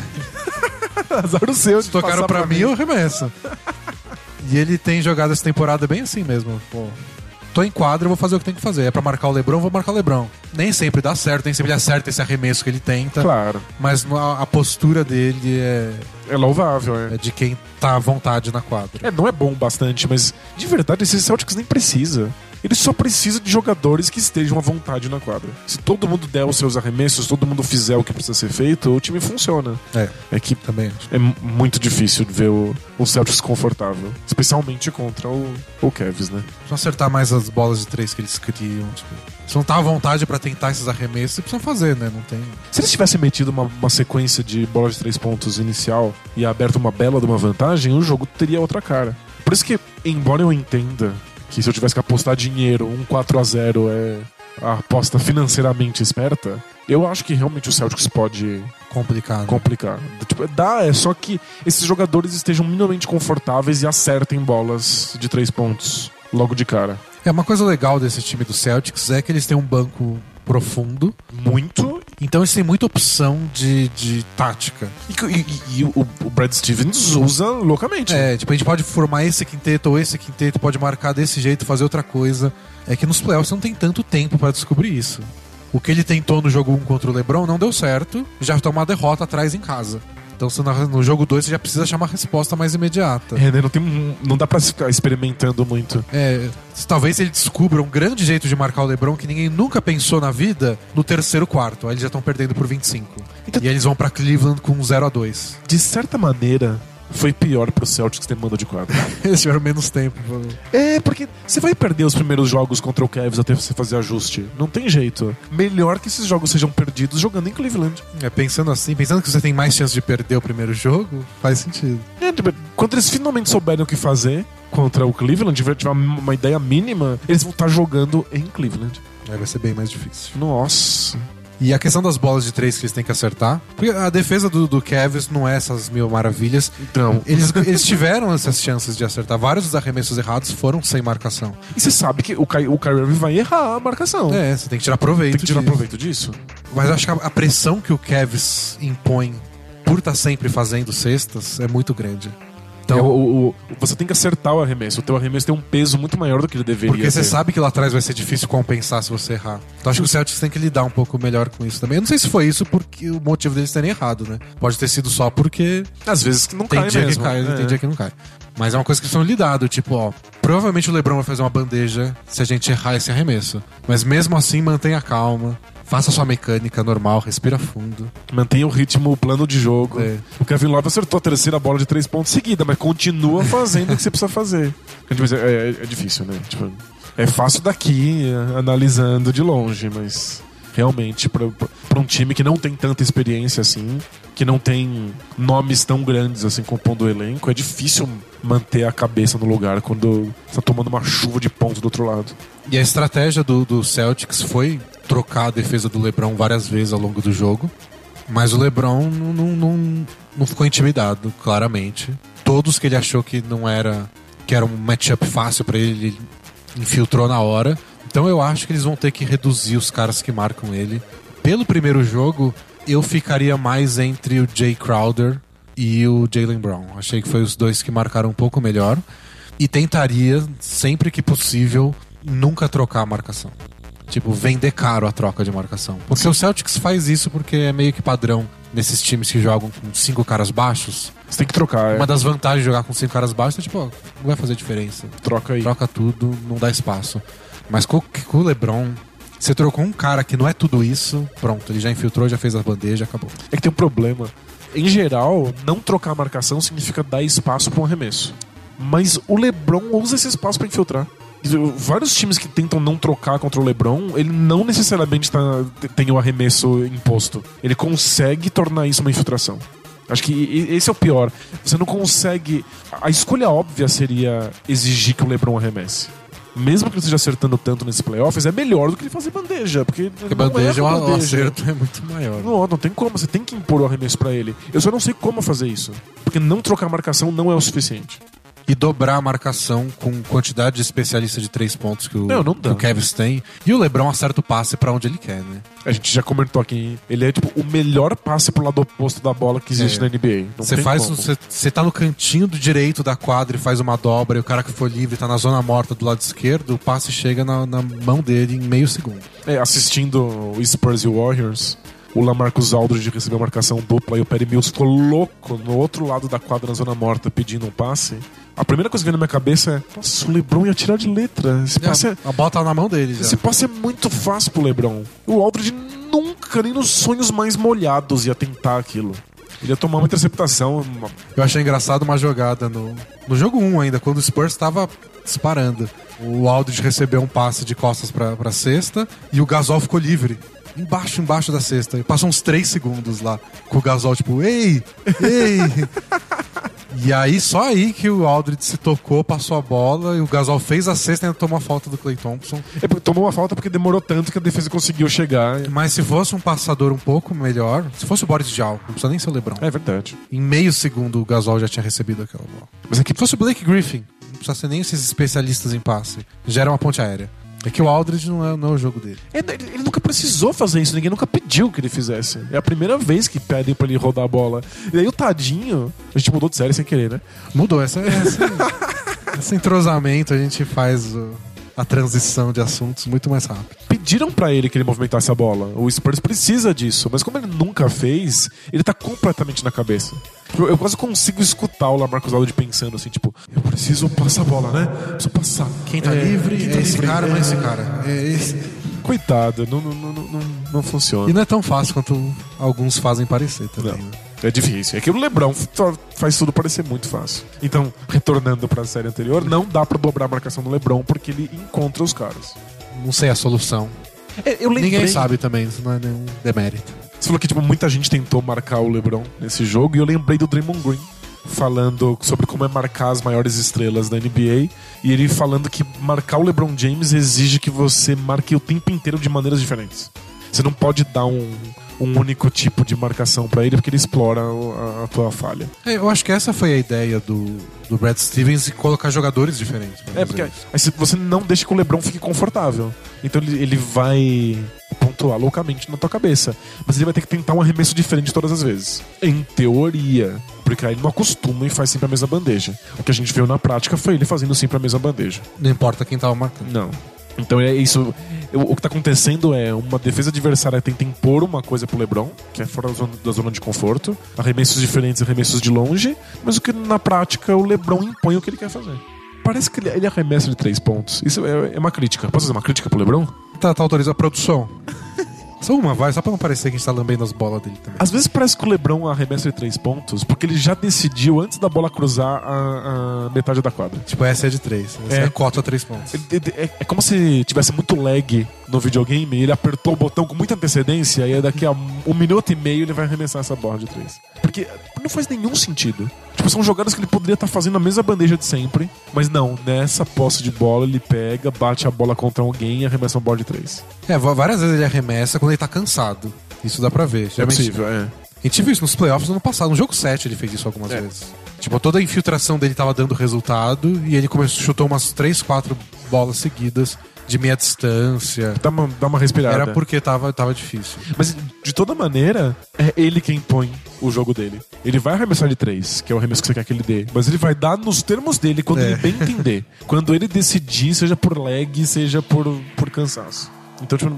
Azar o seu. Se tocaram para mim, mim, eu arremesso. E ele tem jogado essa temporada bem assim mesmo. Pô, tô em quadra, vou fazer o que tem que fazer. É pra marcar o Lebron, vou marcar o Lebron. Nem sempre dá certo, nem sempre ele acerta esse arremesso que ele tenta. Claro. Mas a, a postura dele é. É louvável, é. É de quem tá à vontade na quadra. É, não é bom bastante, mas de verdade, esse Celtics nem precisa. Ele só precisa de jogadores que estejam à vontade na quadra. Se todo mundo der os seus arremessos, se todo mundo fizer o que precisa ser feito, o time funciona. É, é que também é muito difícil ver o, o Celtics confortável. Especialmente contra o, o Cavs, né? Só acertar mais as bolas de três que eles criam. Tipo, se não tá à vontade para tentar esses arremessos, precisam fazer, né? Não tem. Se eles tivessem metido uma, uma sequência de bolas de três pontos inicial e aberto uma bela de uma vantagem, o jogo teria outra cara. Por isso que, embora eu entenda que se eu tivesse que apostar dinheiro, um 4 a 0 é a aposta financeiramente esperta, eu acho que realmente o Celtics pode complicar. Né? Complicar. Tipo, dá, é só que esses jogadores estejam minimamente confortáveis e acertem bolas de três pontos logo de cara. É uma coisa legal desse time do Celtics é que eles têm um banco profundo. Muito. Então eles têm muita opção de, de tática. E, e, e o, o, Brad Stevens usa loucamente. É, tipo, a gente pode formar esse quinteto ou esse quinteto, pode marcar desse jeito, fazer outra coisa. É que nos playoffs não tem tanto tempo para descobrir isso. O que ele tentou no jogo 1 contra o LeBron não deu certo, já tomou uma derrota atrás em casa. Então no jogo 2 você já precisa achar uma resposta mais imediata. É, né? Não, tem, não dá pra ficar experimentando muito. É, talvez ele descubra um grande jeito de marcar o LeBron que ninguém nunca pensou na vida no terceiro quarto. Aí eles já estão perdendo por 25. Então, e eles vão para Cleveland com 0 a 2 De certa maneira, foi pior pro Celtics ter mando de quadra. Eles tiveram menos tempo. É, porque você vai perder os primeiros jogos contra o Cavs até você fazer ajuste. Não tem jeito. Melhor que esses jogos sejam perdidos jogando em Cleveland. É, pensando assim, pensando que você tem mais chance de perder o primeiro jogo, faz sentido. É, tipo, quando eles finalmente souberem o que fazer contra o Cleveland, tiver uma ideia mínima, eles vão estar jogando em Cleveland. Aí vai ser bem mais difícil. Nossa. E a questão das bolas de três que eles têm que acertar. Porque a defesa do, do Cavs não é essas mil maravilhas. Então. Eles, eles tiveram essas chances de acertar. Vários dos arremessos errados foram sem marcação. E você sabe que o, Ky, o Kyrie vai errar a marcação. É, você tem que tirar proveito Tem que tirar disso. proveito disso. Mas acho que a, a pressão que o Cavs impõe por estar tá sempre fazendo cestas é muito grande. Então, é, o, o, você tem que acertar o arremesso. O teu arremesso tem um peso muito maior do que ele deveria Porque você ter. sabe que lá atrás vai ser difícil compensar se você errar. Então acho que o Celtics tem que lidar um pouco melhor com isso também. Eu não sei se foi isso porque o motivo deles terem errado, né? Pode ter sido só porque. Às vezes não tem cai dia mesmo. que cai, é. tem dia que não cai. Mas é uma coisa que eles estão lidado, tipo, ó. Provavelmente o Lebron vai fazer uma bandeja se a gente errar esse arremesso. Mas mesmo assim, mantenha calma. Faça sua mecânica normal, respira fundo. Mantenha o ritmo, o plano de jogo. É. O Kevin Love acertou a terceira bola de três pontos seguida, mas continua fazendo o que você precisa fazer. É, é, é difícil, né? Tipo, é fácil daqui, analisando de longe, mas Realmente, para um time que não tem tanta experiência assim, que não tem nomes tão grandes assim compondo o elenco, é difícil manter a cabeça no lugar quando está tomando uma chuva de pontos do outro lado. E a estratégia do, do Celtics foi trocar a defesa do LeBron várias vezes ao longo do jogo, mas o LeBron não, não, não, ficou intimidado, claramente. Todos que ele achou que não era que era um matchup fácil para ele, ele infiltrou na hora. Então eu acho que eles vão ter que reduzir os caras que marcam ele. Pelo primeiro jogo, eu ficaria mais entre o Jay Crowder e o Jalen Brown. Achei que foi os dois que marcaram um pouco melhor. E tentaria, sempre que possível, nunca trocar a marcação. Tipo, vender caro a troca de marcação. Porque Sim. o Celtics faz isso porque é meio que padrão nesses times que jogam com cinco caras baixos. Você tem que trocar, é. Uma das vantagens de jogar com cinco caras baixos é tipo, não vai fazer diferença. Troca aí. Troca tudo, não dá espaço. Mas com, com o LeBron, você trocou um cara que não é tudo isso, pronto, ele já infiltrou, já fez a bandeja, acabou. É que tem um problema. Em geral, não trocar a marcação significa dar espaço para um arremesso. Mas o LeBron usa esse espaço para infiltrar. Vários times que tentam não trocar contra o LeBron, ele não necessariamente tá, tem o arremesso imposto. Ele consegue tornar isso uma infiltração. Acho que esse é o pior. Você não consegue. A escolha óbvia seria exigir que o LeBron arremesse mesmo que ele esteja acertando tanto nesses playoffs, é melhor do que ele fazer bandeja. Porque, porque bandeja, é bandeja. o acerto é muito maior. Não, não tem como. Você tem que impor o arremesso para ele. Eu só não sei como fazer isso. Porque não trocar marcação não é o suficiente e dobrar a marcação com quantidade de especialista de três pontos que o, não, não que o Kevs tem. E o Lebron acerta o passe para onde ele quer, né? A gente já comentou aqui, ele é tipo o melhor passe pro lado oposto da bola que existe é. na NBA. Você faz, você tá no cantinho do direito da quadra e faz uma dobra e o cara que for livre tá na zona morta do lado esquerdo, o passe chega na, na mão dele em meio segundo. É, assistindo o Spurs e o Warriors, o Lamarcus Aldridge recebeu marcação dupla e o Perry Mills ficou louco no outro lado da quadra, na zona morta, pedindo um passe. A primeira coisa que vem na minha cabeça é: nossa, o Lebron ia tirar de letra. Esse passe é, a bola tá na mão dele. Já. Esse passe é muito fácil pro Lebron. O Aldridge nunca, nem nos sonhos mais molhados, ia tentar aquilo. Ele ia tomar uma interceptação. Uma... Eu achei engraçado uma jogada no, no jogo 1 ainda, quando o Spurs estava disparando. O Aldridge recebeu um passe de costas pra, pra cesta e o Gasol ficou livre embaixo, embaixo da cesta. E passou uns 3 segundos lá com o Gasol, tipo, ei, ei. e aí, só aí que o Aldridge se tocou, passou a bola e o Gasol fez a cesta e ainda tomou a falta do Clay Thompson. É, tomou uma falta porque demorou tanto que a defesa conseguiu chegar. Mas se fosse um passador um pouco melhor, se fosse o Boris Diaw, não precisa nem ser o LeBron. É verdade. Em meio segundo o Gasol já tinha recebido aquela bola. Mas aqui, se fosse o Blake Griffin, não precisa ser nem esses especialistas em passe. Já era uma ponte aérea. É que o Aldridge não é, não é o jogo dele. Ele, ele, nunca precisou fazer isso, ninguém nunca pediu que ele fizesse. É a primeira vez que pedem pra ele rodar a bola. E aí o tadinho. A gente mudou de série sem querer, né? Mudou, essa, essa, esse entrosamento a gente faz o, a transição de assuntos muito mais rápido. Pediram para ele que ele movimentasse a bola. O Spurs precisa disso, mas como ele nunca fez, ele tá completamente na cabeça. Eu, eu quase consigo escutar o Lamarcus Aldridge pensando assim, tipo, eu preciso passar a bola, né? Preciso passar. Quem tá é, livre quem tá é esse livre, cara, não é esse cara. É esse. Coitado, não, não, não, não, não funciona. E não é tão fácil quanto alguns fazem parecer também. Não. Né? É difícil. É que o Lebron faz tudo parecer muito fácil. Então, retornando para a série anterior, não dá para dobrar a marcação do Lebron porque ele encontra os caras. Não sei a solução. É. Ninguém sabe também, isso não é nenhum demérito. Você falou que tipo, muita gente tentou marcar o LeBron nesse jogo e eu lembrei do Draymond Green falando sobre como é marcar as maiores estrelas da NBA e ele falando que marcar o LeBron James exige que você marque o tempo inteiro de maneiras diferentes. Você não pode dar um, um único tipo de marcação para ele porque ele explora a, a tua falha. É, eu acho que essa foi a ideia do, do Brad Stevens e colocar jogadores diferentes. É, porque aí você não deixa que o LeBron fique confortável. Então ele, ele vai pontuar loucamente na tua cabeça. Mas ele vai ter que tentar um arremesso diferente todas as vezes. Em teoria. Porque aí ele não acostuma e faz sempre a mesma bandeja. O que a gente viu na prática foi ele fazendo sempre a mesma bandeja. Não importa quem tava marcando. Não. Então é isso. O que está acontecendo é uma defesa adversária tenta impor uma coisa pro LeBron, que é fora da zona, de conforto, arremessos diferentes, arremessos de longe, mas o que na prática o LeBron impõe o que ele quer fazer. Parece que ele, arremessa de três pontos. Isso é, é uma crítica. Posso fazer uma crítica pro LeBron? Tá, tá autorizado a produção. Só uma vai, só pra não parecer que a gente tá lambendo as bolas dele também. Às vezes parece que o Lebron arremessa de três pontos, porque ele já decidiu antes da bola cruzar a, a metade da quadra. Tipo, essa é de três. Essa é, É. a cota três pontos. Ele- É, é como se tivesse muito lag no videogame, ele apertou o botão com muita antecedência e aí daqui a um minuto e meio ele vai arremessar essa bola de três. Porque não faz nenhum sentido. Tipo, são jogadas que ele poderia estar fazendo a mesma bandeja de sempre, mas não, nessa posse de bola ele pega, bate a bola contra alguém e arremessa uma bola de três. É, várias vezes ele arremessa quando ele tá cansado. Isso dá pra ver. É possível, é. A gente viu isso nos playoffs do ano passado. No jogo 7 ele fez isso algumas É. vezes. Tipo, toda a infiltração dele tava dando resultado e ele começou, chutou umas 3, 4 bolas seguidas de meia distância. Dá uma, dá uma respirada. Era porque tava, tava difícil. Mas, de toda maneira, é ele quem põe o jogo dele. Ele vai arremessar de três, que é o arremesso que você quer que ele dê. Mas ele vai dar nos termos dele, quando É. ele bem entender. quando ele decidir, seja por lag, seja por, por cansaço. Então, tipo,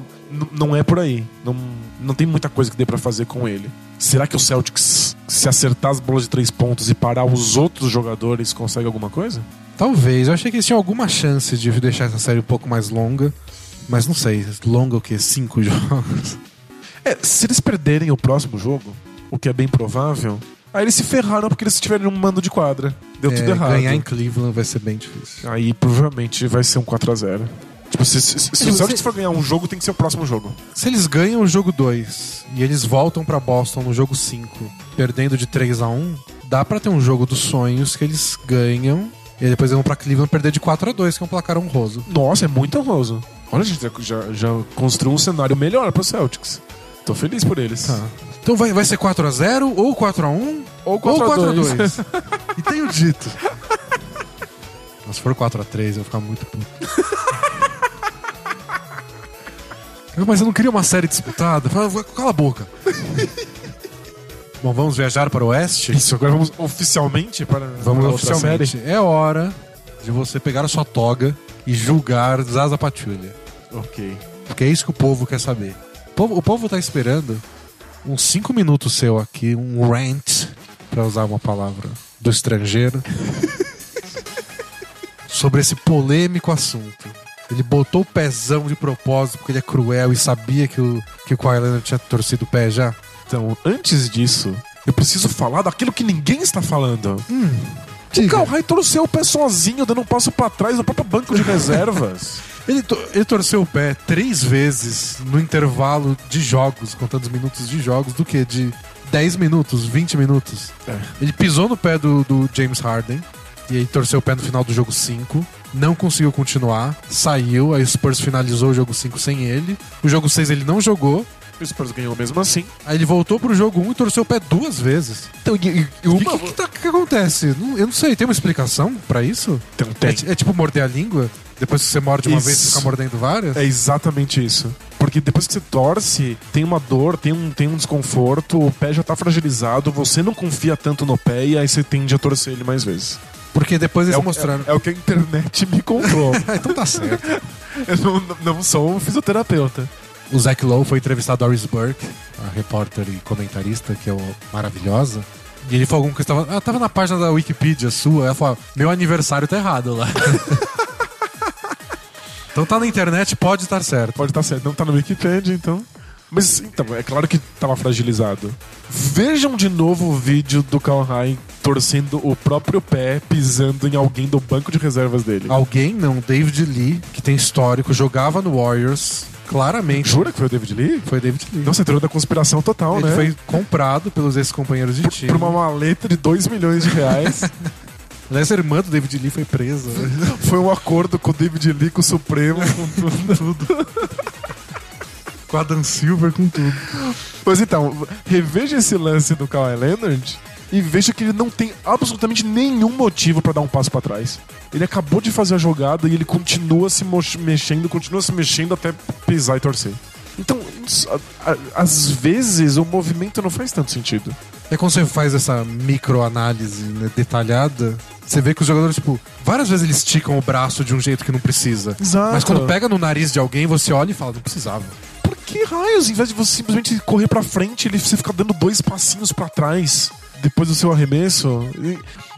não é por aí. Não, não tem muita coisa que dê pra fazer com ele. Será que o Celtics, se acertar as bolas de três pontos e parar os outros jogadores, consegue alguma coisa? Talvez. Eu achei que eles tinham alguma chance de deixar essa série um pouco mais longa. Mas não sei. Longa o quê? Cinco jogos? É, se eles perderem o próximo jogo, o que é bem provável, aí eles se ferraram porque eles tiveram um mando de quadra. Deu É, tudo errado. Ganhar em Cleveland vai ser bem difícil. Aí provavelmente vai ser um 4x0. Tipo, se, se, se, se Celtics for ganhar um jogo, tem que ser o próximo jogo. Se eles ganham o jogo 2 e eles voltam pra Boston no jogo 5, perdendo de 3 a 1 dá pra ter um jogo dos sonhos que eles ganham e aí depois vão pra Cleveland perder de 4 a 2 que é um placar honroso. Nossa, é muito honroso. Olha, a gente já, já, construiu um cenário melhor pro Celtics. Tô feliz por eles. Tá. Então vai, vai ser 4 a 0 ou 4 a 1 Ou ou 4 a 4x2. 2 E tenho dito. Mas se for 4 a 3 eu vou ficar muito puto. Mas eu não queria uma série disputada. Fala, Cala a boca. Bom, vamos viajar para o oeste? Isso, agora vamos oficialmente para Vamos para oficialmente. série. É hora de você pegar a sua toga e julgar Zaza Patrulha. Ok. Porque é isso que o povo quer saber. O povo, o povo tá esperando uns 5 minutos seu aqui, um rant, pra usar uma palavra do estrangeiro, sobre esse polêmico assunto. Ele botou o pezão de propósito porque ele é cruel e sabia que o, que o Kawhi Leonard tinha torcido o pé já. Então, antes disso, eu preciso falar daquilo que ninguém está falando. O Diga. Kawhi torceu o pé sozinho, dando um passo pra trás no próprio banco de reservas. Ele, to- ele torceu o pé três vezes no intervalo de jogos, contando os minutos de jogos, do que? De 10 minutos, 20 minutos. É. Ele pisou no pé do, do James Harden e aí torceu o pé no final do jogo 5. Não conseguiu continuar, saiu, aí o Spurs finalizou o jogo 5 sem ele. O jogo 6 ele não jogou, o Spurs ganhou mesmo assim. aí ele voltou pro jogo 1 e torceu o pé duas vezes. Então, e, e- e O uma... que, que, que tá- que acontece? Não- eu não sei, tem uma explicação pra isso? Então, É, tem. ti- é tipo morder a língua? Depois que você morde uma Isso. vez, você fica mordendo várias? É exatamente isso. Porque depois que você torce, tem uma dor, tem um, tem um desconforto, o pé já tá fragilizado, você não confia tanto no pé e aí você tende a torcer ele mais vezes. Porque depois eles é, o- mostraram. é, é o que a internet me contou. Então tá certo. Eu não, não sou um fisioterapeuta. O Zach Lowe foi entrevistar a Doris Burke, a repórter e comentarista, que é maravilhosa. E ele falou alguma coisa. Tava, ah, tava na página da Wikipedia sua. Ela falou: Meu aniversário tá errado lá. então tá na internet, pode estar certo. Pode estar certo, não tá no Wikipedia, então. Mas, então, é claro que tava fragilizado. Vejam de novo o vídeo do Kawhi torcendo o próprio pé, pisando em alguém do banco de reservas dele. Alguém, não, David Lee, que tem histórico, jogava no Warriors, claramente. Jura que foi o David Lee? Foi David Lee. Nossa, entrou da conspiração total, ele né? foi comprado pelos ex-companheiros de time. por uma maleta de 2 milhões de reais. Aliás, a irmã do David Lee foi presa. Foi um acordo com o David Lee, com o Supremo, com tudo. tudo. com a Dan Silver, com tudo. Mas então, reveja esse lance do Kawhi Leonard e veja que ele não tem absolutamente nenhum motivo pra dar um passo pra trás. Ele acabou de fazer a jogada e ele continua se mexendo, continua se mexendo até pisar e torcer. Então, às vezes o movimento não faz tanto sentido. É quando você faz essa microanálise né, detalhada, você vê que os jogadores, tipo, várias vezes eles esticam o braço de um jeito que não precisa. Exato. Mas quando pega no nariz de alguém, você olha e fala, não precisava. Por que raios, em vez de você simplesmente correr pra frente, ele você fica dando dois passinhos pra trás depois do seu arremesso?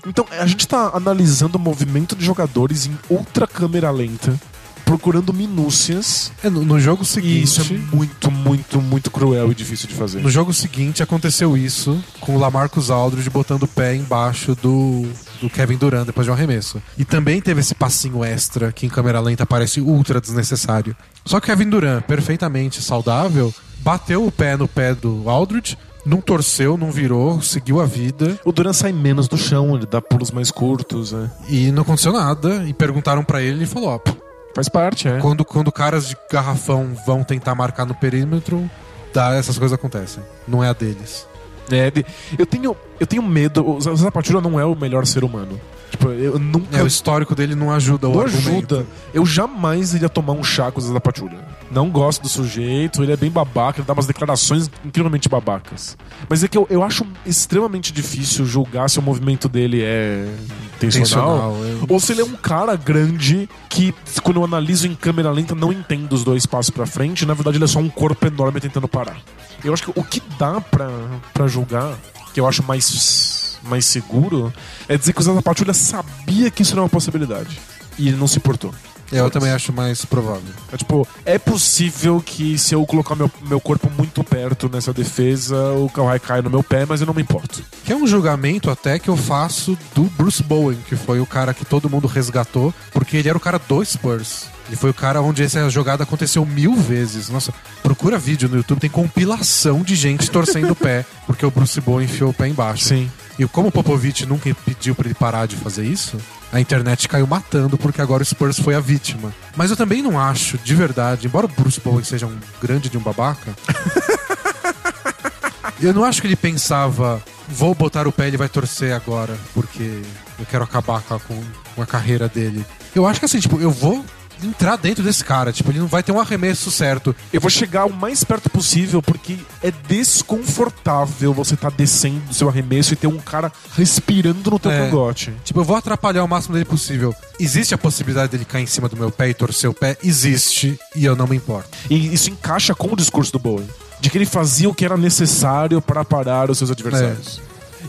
Então, a gente tá analisando o movimento de jogadores em outra câmera lenta. procurando minúcias. É, no, no jogo seguinte. isso é muito, muito, muito cruel e difícil de fazer. No jogo seguinte aconteceu isso com o Lamarcus Aldridge botando o pé embaixo do, do Kevin Durant depois de um arremesso. E também teve esse passinho extra que em câmera lenta parece ultra desnecessário. Só que Kevin Durant, perfeitamente saudável, bateu o pé no pé do Aldridge, não torceu, não virou, seguiu a vida O Duran sai menos do chão, ele dá pulos mais curtos, né? e não aconteceu nada. E perguntaram pra ele e ele falou: ó, Faz parte, é. quando, quando caras de garrafão vão tentar marcar no perímetro, dá, essas coisas acontecem. Não é a deles. É, de- eu, tenho, eu tenho medo. O Zapatula não é o melhor ser humano. Tipo, eu nunca. É, o histórico dele não ajuda o não argumento. ajuda. Eu jamais iria tomar um chá com o Zapatulha. Não gosto do sujeito, ele é bem babaca, ele dá umas declarações incrivelmente babacas. Mas é que eu, eu acho extremamente difícil julgar se o movimento dele é intencional. Intencional, é. Ou se ele é um cara grande que, quando eu analiso em câmera lenta, não entendo os dois passos pra frente. Na verdade, ele é só um corpo enorme tentando parar. Eu acho que o que dá pra, pra julgar, que eu acho mais, mais seguro, é dizer que o Zé Patrulha sabia que isso era uma possibilidade. E ele não se importou. Eu também acho mais provável. É tipo, é possível que se eu colocar meu, meu corpo muito perto nessa defesa, o Kawhi cai no meu pé, mas eu não me importo. Que é um julgamento até que eu faço do Bruce Bowen, que foi o cara que todo mundo resgatou, porque ele era o cara do Spurs. Ele foi o cara onde essa jogada aconteceu mil vezes. Nossa, procura vídeo no YouTube, tem compilação de gente torcendo o pé, porque o Bruce Bowen enfiou o pé embaixo. Sim. E como o Popovich nunca pediu pra ele parar de fazer isso, a internet caiu matando porque agora o Spurs foi a vítima. Mas eu também não acho, de verdade, embora o Bruce Bowen seja um grande de um babaca, eu não acho que ele pensava, vou botar o pé e ele vai torcer agora, porque eu quero acabar com a, com- com a carreira dele. Eu acho que assim, tipo, eu vou entrar dentro desse cara, tipo, ele não vai ter um arremesso certo. Eu vou chegar o mais perto possível porque é desconfortável você estar descendo do seu arremesso e ter um cara respirando no teu É. cangote. Tipo, eu vou atrapalhar o máximo dele possível. Existe a possibilidade dele cair em cima do meu pé e torcer o pé? Existe, e eu não me importo. E isso encaixa com o discurso do Bowen. De que ele fazia o que era necessário para parar os seus adversários.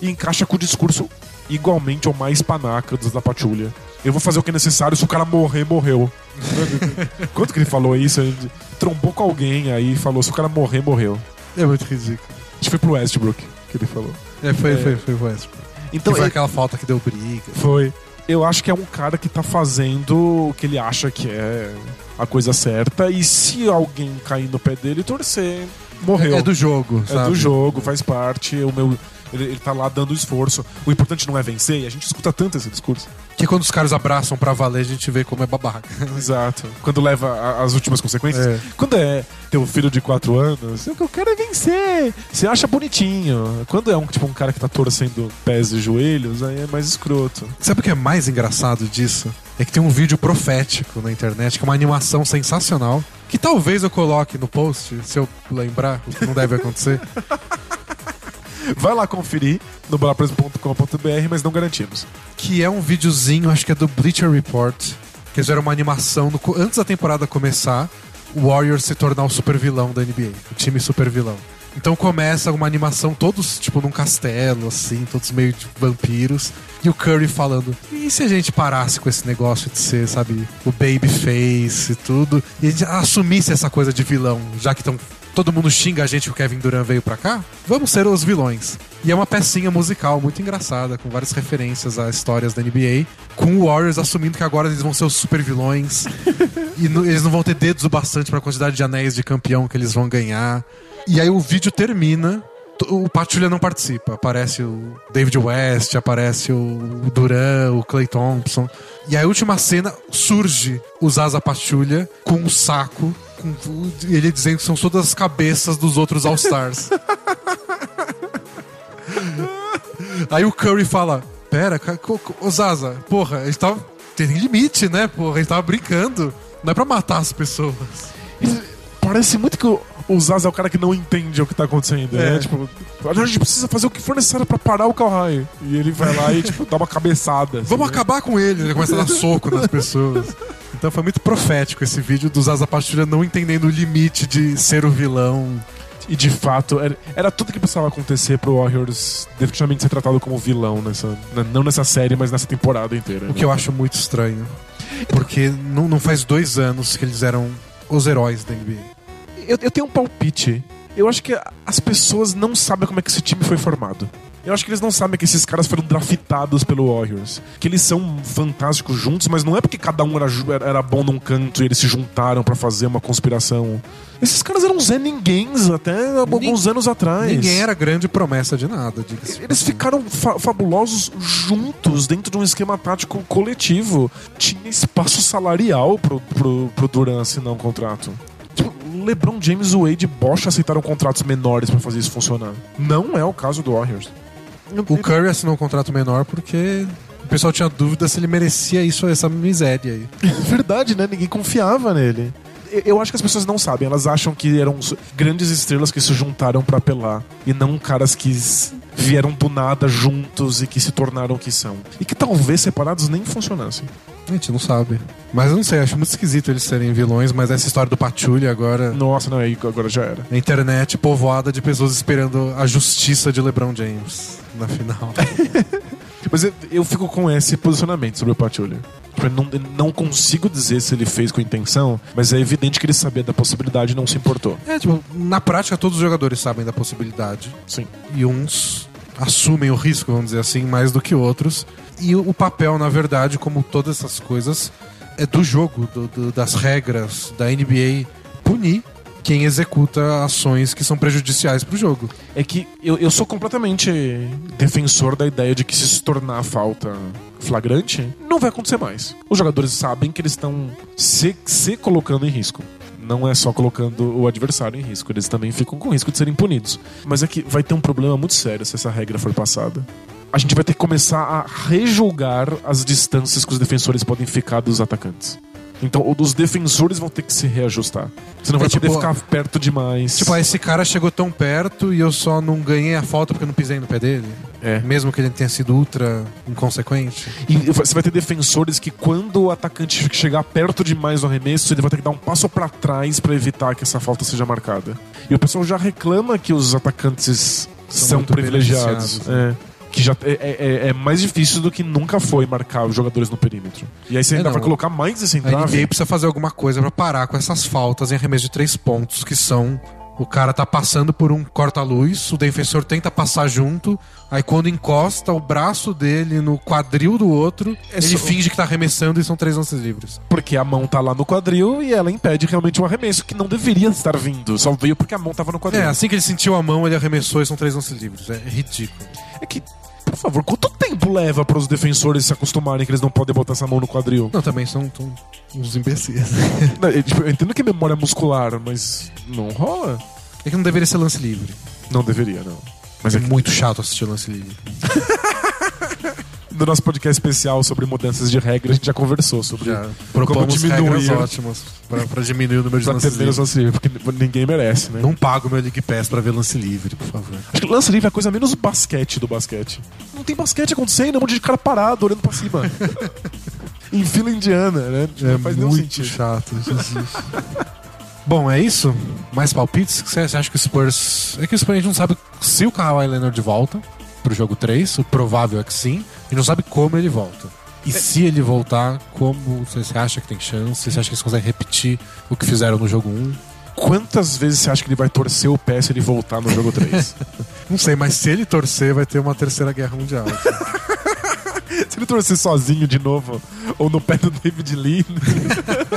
E encaixa com o discurso igualmente ou mais panaca dos da Patulha. Eu vou fazer o que é necessário, se o cara morrer, morreu. Quanto que ele falou isso? Ele trombou com alguém aí e falou: se o cara morrer, morreu. É muito ridículo. Acho que foi pro Westbrook que ele falou. É, foi, É. foi, foi o Westbrook. Então, que foi ele- aquela falta que deu briga. Foi. Eu acho que é um cara que tá fazendo o que ele acha que é a coisa certa. E se alguém cair no pé dele, torcer, morreu. É do jogo, É sabe? do jogo, faz parte. O meu, ele, ele tá lá dando esforço. O importante não é vencer, e a gente escuta tanto esse discurso. Que quando os caras abraçam pra valer, a gente vê como é babaca. Exato. Quando leva a- as últimas consequências. É. Quando é teu filho de 4 anos, o que eu quero é vencer. Você acha bonitinho. Quando é um, tipo, um cara que tá torcendo pés e joelhos, aí é mais escroto. Sabe o que é mais engraçado disso? É que tem um vídeo profético na internet, que é uma animação sensacional, que talvez eu coloque no post, se eu lembrar, o que não deve acontecer. Vai lá conferir no balapreso.com.br, mas não garantimos. que é um videozinho, acho que é do Bleacher Report, que eles fizeram uma animação no antes da temporada começar, o Warriors se tornar o super vilão da NBA, o time super vilão. Então começa uma animação todos tipo num castelo assim, todos meio de vampiros, e o Curry falando: "E se a gente parasse com esse negócio de ser, sabe, o babyface e tudo, e a gente assumisse essa coisa de vilão, já que tão Todo mundo xinga a gente que o Kevin Durant veio pra cá? Vamos ser os vilões. E é uma pecinha musical muito engraçada, com várias referências a histórias da NBA, com o Warriors assumindo que agora eles vão ser os super vilões e eles não vão ter dedos o bastante pra quantidade de anéis de campeão que eles vão ganhar. E aí o vídeo termina. O Patulha não participa. Aparece o David West, aparece o Duran, o Clay Thompson. E a última cena surge o Zaza Patulha com um saco, com ele dizendo que são todas as cabeças dos outros All-Stars. Aí o Curry fala: Pera, ca- co- co- ô Zaza, porra, a gente tava. Tem limite, né, porra? A gente tava brincando. Não é pra matar as pessoas. Parece muito que o, o Zaz é o cara que não entende o que tá acontecendo. É. É. Tipo, a gente precisa fazer o que for necessário pra parar o Kawhi. E ele vai lá e, tipo, dá uma cabeçada. assim, Vamos né? acabar com ele. Ele começa a dar soco nas pessoas. Então foi muito profético esse vídeo do Zaza Patrulha não entendendo o limite de ser o vilão. E de fato, era, era tudo que precisava acontecer pro Warriors definitivamente ser tratado como vilão nessa. n- Não nessa série, mas nessa temporada inteira. O que eu acho muito estranho. Porque não, não faz dois anos que eles eram os heróis da NBA. Eu, eu tenho um palpite. Eu acho que as pessoas não sabem como é que esse time foi formado. Eu acho que eles não sabem que esses caras foram draftados pelo Warriors. Que eles são fantásticos juntos, mas não é porque cada um era, era- bom num canto e eles se juntaram pra fazer uma conspiração. Esses caras eram Zé Ninguéms até alguns anos atrás. Ninguém era grande promessa de nada. Eles ficaram fa- fabulosos juntos dentro de um esquema tático coletivo. Tinha espaço salarial pro, pro, pro Duran assinar um contrato. Tipo, LeBron James e Wade Bosch aceitaram contratos menores pra fazer isso funcionar. Não é o caso do Warriors. O Curry assinou um contrato menor porque o pessoal tinha dúvida se ele merecia isso, essa miséria aí. Verdade, né? Ninguém confiava nele. Eu- acho que as pessoas não sabem, elas acham que eram grandes estrelas que se juntaram pra apelar e não caras que vieram do nada juntos e que se tornaram o que são. E que talvez separados nem funcionassem. A gente não sabe. Mas eu não sei, acho muito esquisito eles serem vilões, mas essa história do Patchouli agora. Nossa, não, aí agora já era. A internet povoada de pessoas esperando a justiça de LeBron James na final. Mas eu, eu fico com esse posicionamento sobre o Patchouli. Eu não, não consigo dizer se ele fez com intenção, mas é evidente que ele sabia da possibilidade e não se importou. é, tipo, na prática todos os jogadores sabem da possibilidade. Sim. E uns assumem o risco, vamos dizer assim, mais do que outros. E o o papel, na verdade, como todas essas coisas, é do jogo, do- do- das regras da NBA punir quem executa ações que são prejudiciais pro jogo. É que eu, eu sou completamente defensor da ideia de que se se tornar falta flagrante, não vai acontecer mais. Os jogadores sabem que eles estão se, se colocando em risco. Não é só colocando o adversário em risco, eles também ficam com risco de serem punidos. Mas é que vai ter um problema muito sério se essa regra for passada. A gente vai ter que começar a rejulgar as distâncias que os defensores podem ficar dos atacantes. Então, os defensores vão ter que se reajustar. Você não É vai tipo- poder ficar perto demais. Tipo, ah, esse cara chegou tão perto e eu só não ganhei a falta porque eu não pisei no pé dele. É. Mesmo que ele tenha sido ultra inconsequente. E você vai ter defensores que quando o atacante chegar perto demais do arremesso, ele vai ter que dar um passo pra trás pra evitar que essa falta seja marcada. E o pessoal já reclama que os atacantes são, muito privilegiados. beneficiados, É. Que já é, é- é mais difícil do que nunca foi marcar os jogadores no perímetro. E aí você É, ainda não. vai colocar mais esse A entrave. NBA precisa fazer alguma coisa pra parar com essas faltas em arremesso de três pontos, que são o cara tá passando por um corta-luz, o defensor tenta passar junto, aí quando encosta o braço dele no quadril do outro, É ele só- finge que tá arremessando e são três lances livres. Porque a mão tá lá no quadril e ela impede realmente um arremesso que não deveria estar vindo. Só veio porque a mão tava no quadril. É, assim que ele sentiu a mão, ele arremessou e são três lances livres. É ridículo. É que, por favor, quanto tempo leva para os defensores se acostumarem que eles não podem botar essa mão no quadril? Não, também são, são uns imbecis. Não, eu, tipo, eu entendo que é memória muscular, mas não rola. É que não deveria ser lance livre. Não deveria, não. Mas é é muito chato assistir lance livre. no nosso podcast especial sobre mudanças de regra, a gente já conversou sobre Já propomos diminuir. ótimas pra, pra diminuir o número de lances livres. lance livre, porque ninguém merece, né? Não pago meu League Pass pra ver lance livre, por favor. Acho que lance livre é a coisa menos basquete do basquete. Não tem basquete acontecendo, é um monte de cara parado, olhando pra cima. em fila indiana, né? É não faz nenhum muito sentido. chato. Bom, é isso? Mais palpites? Você você acha que o Spurs... É que o Spurs a gente não sabe se o Kawhi Leonard volta pro jogo 3, o provável é que sim. Gente não sabe como ele volta. E se ele voltar, como você você acha que tem chance? Você acha que eles conseguem repetir o que fizeram no jogo 1? Quantas vezes você acha que ele vai torcer o pé se ele voltar no jogo 3? Não sei, mas se ele torcer, vai ter uma terceira guerra mundial. se ele torcer sozinho de novo, ou no pé do David Lee.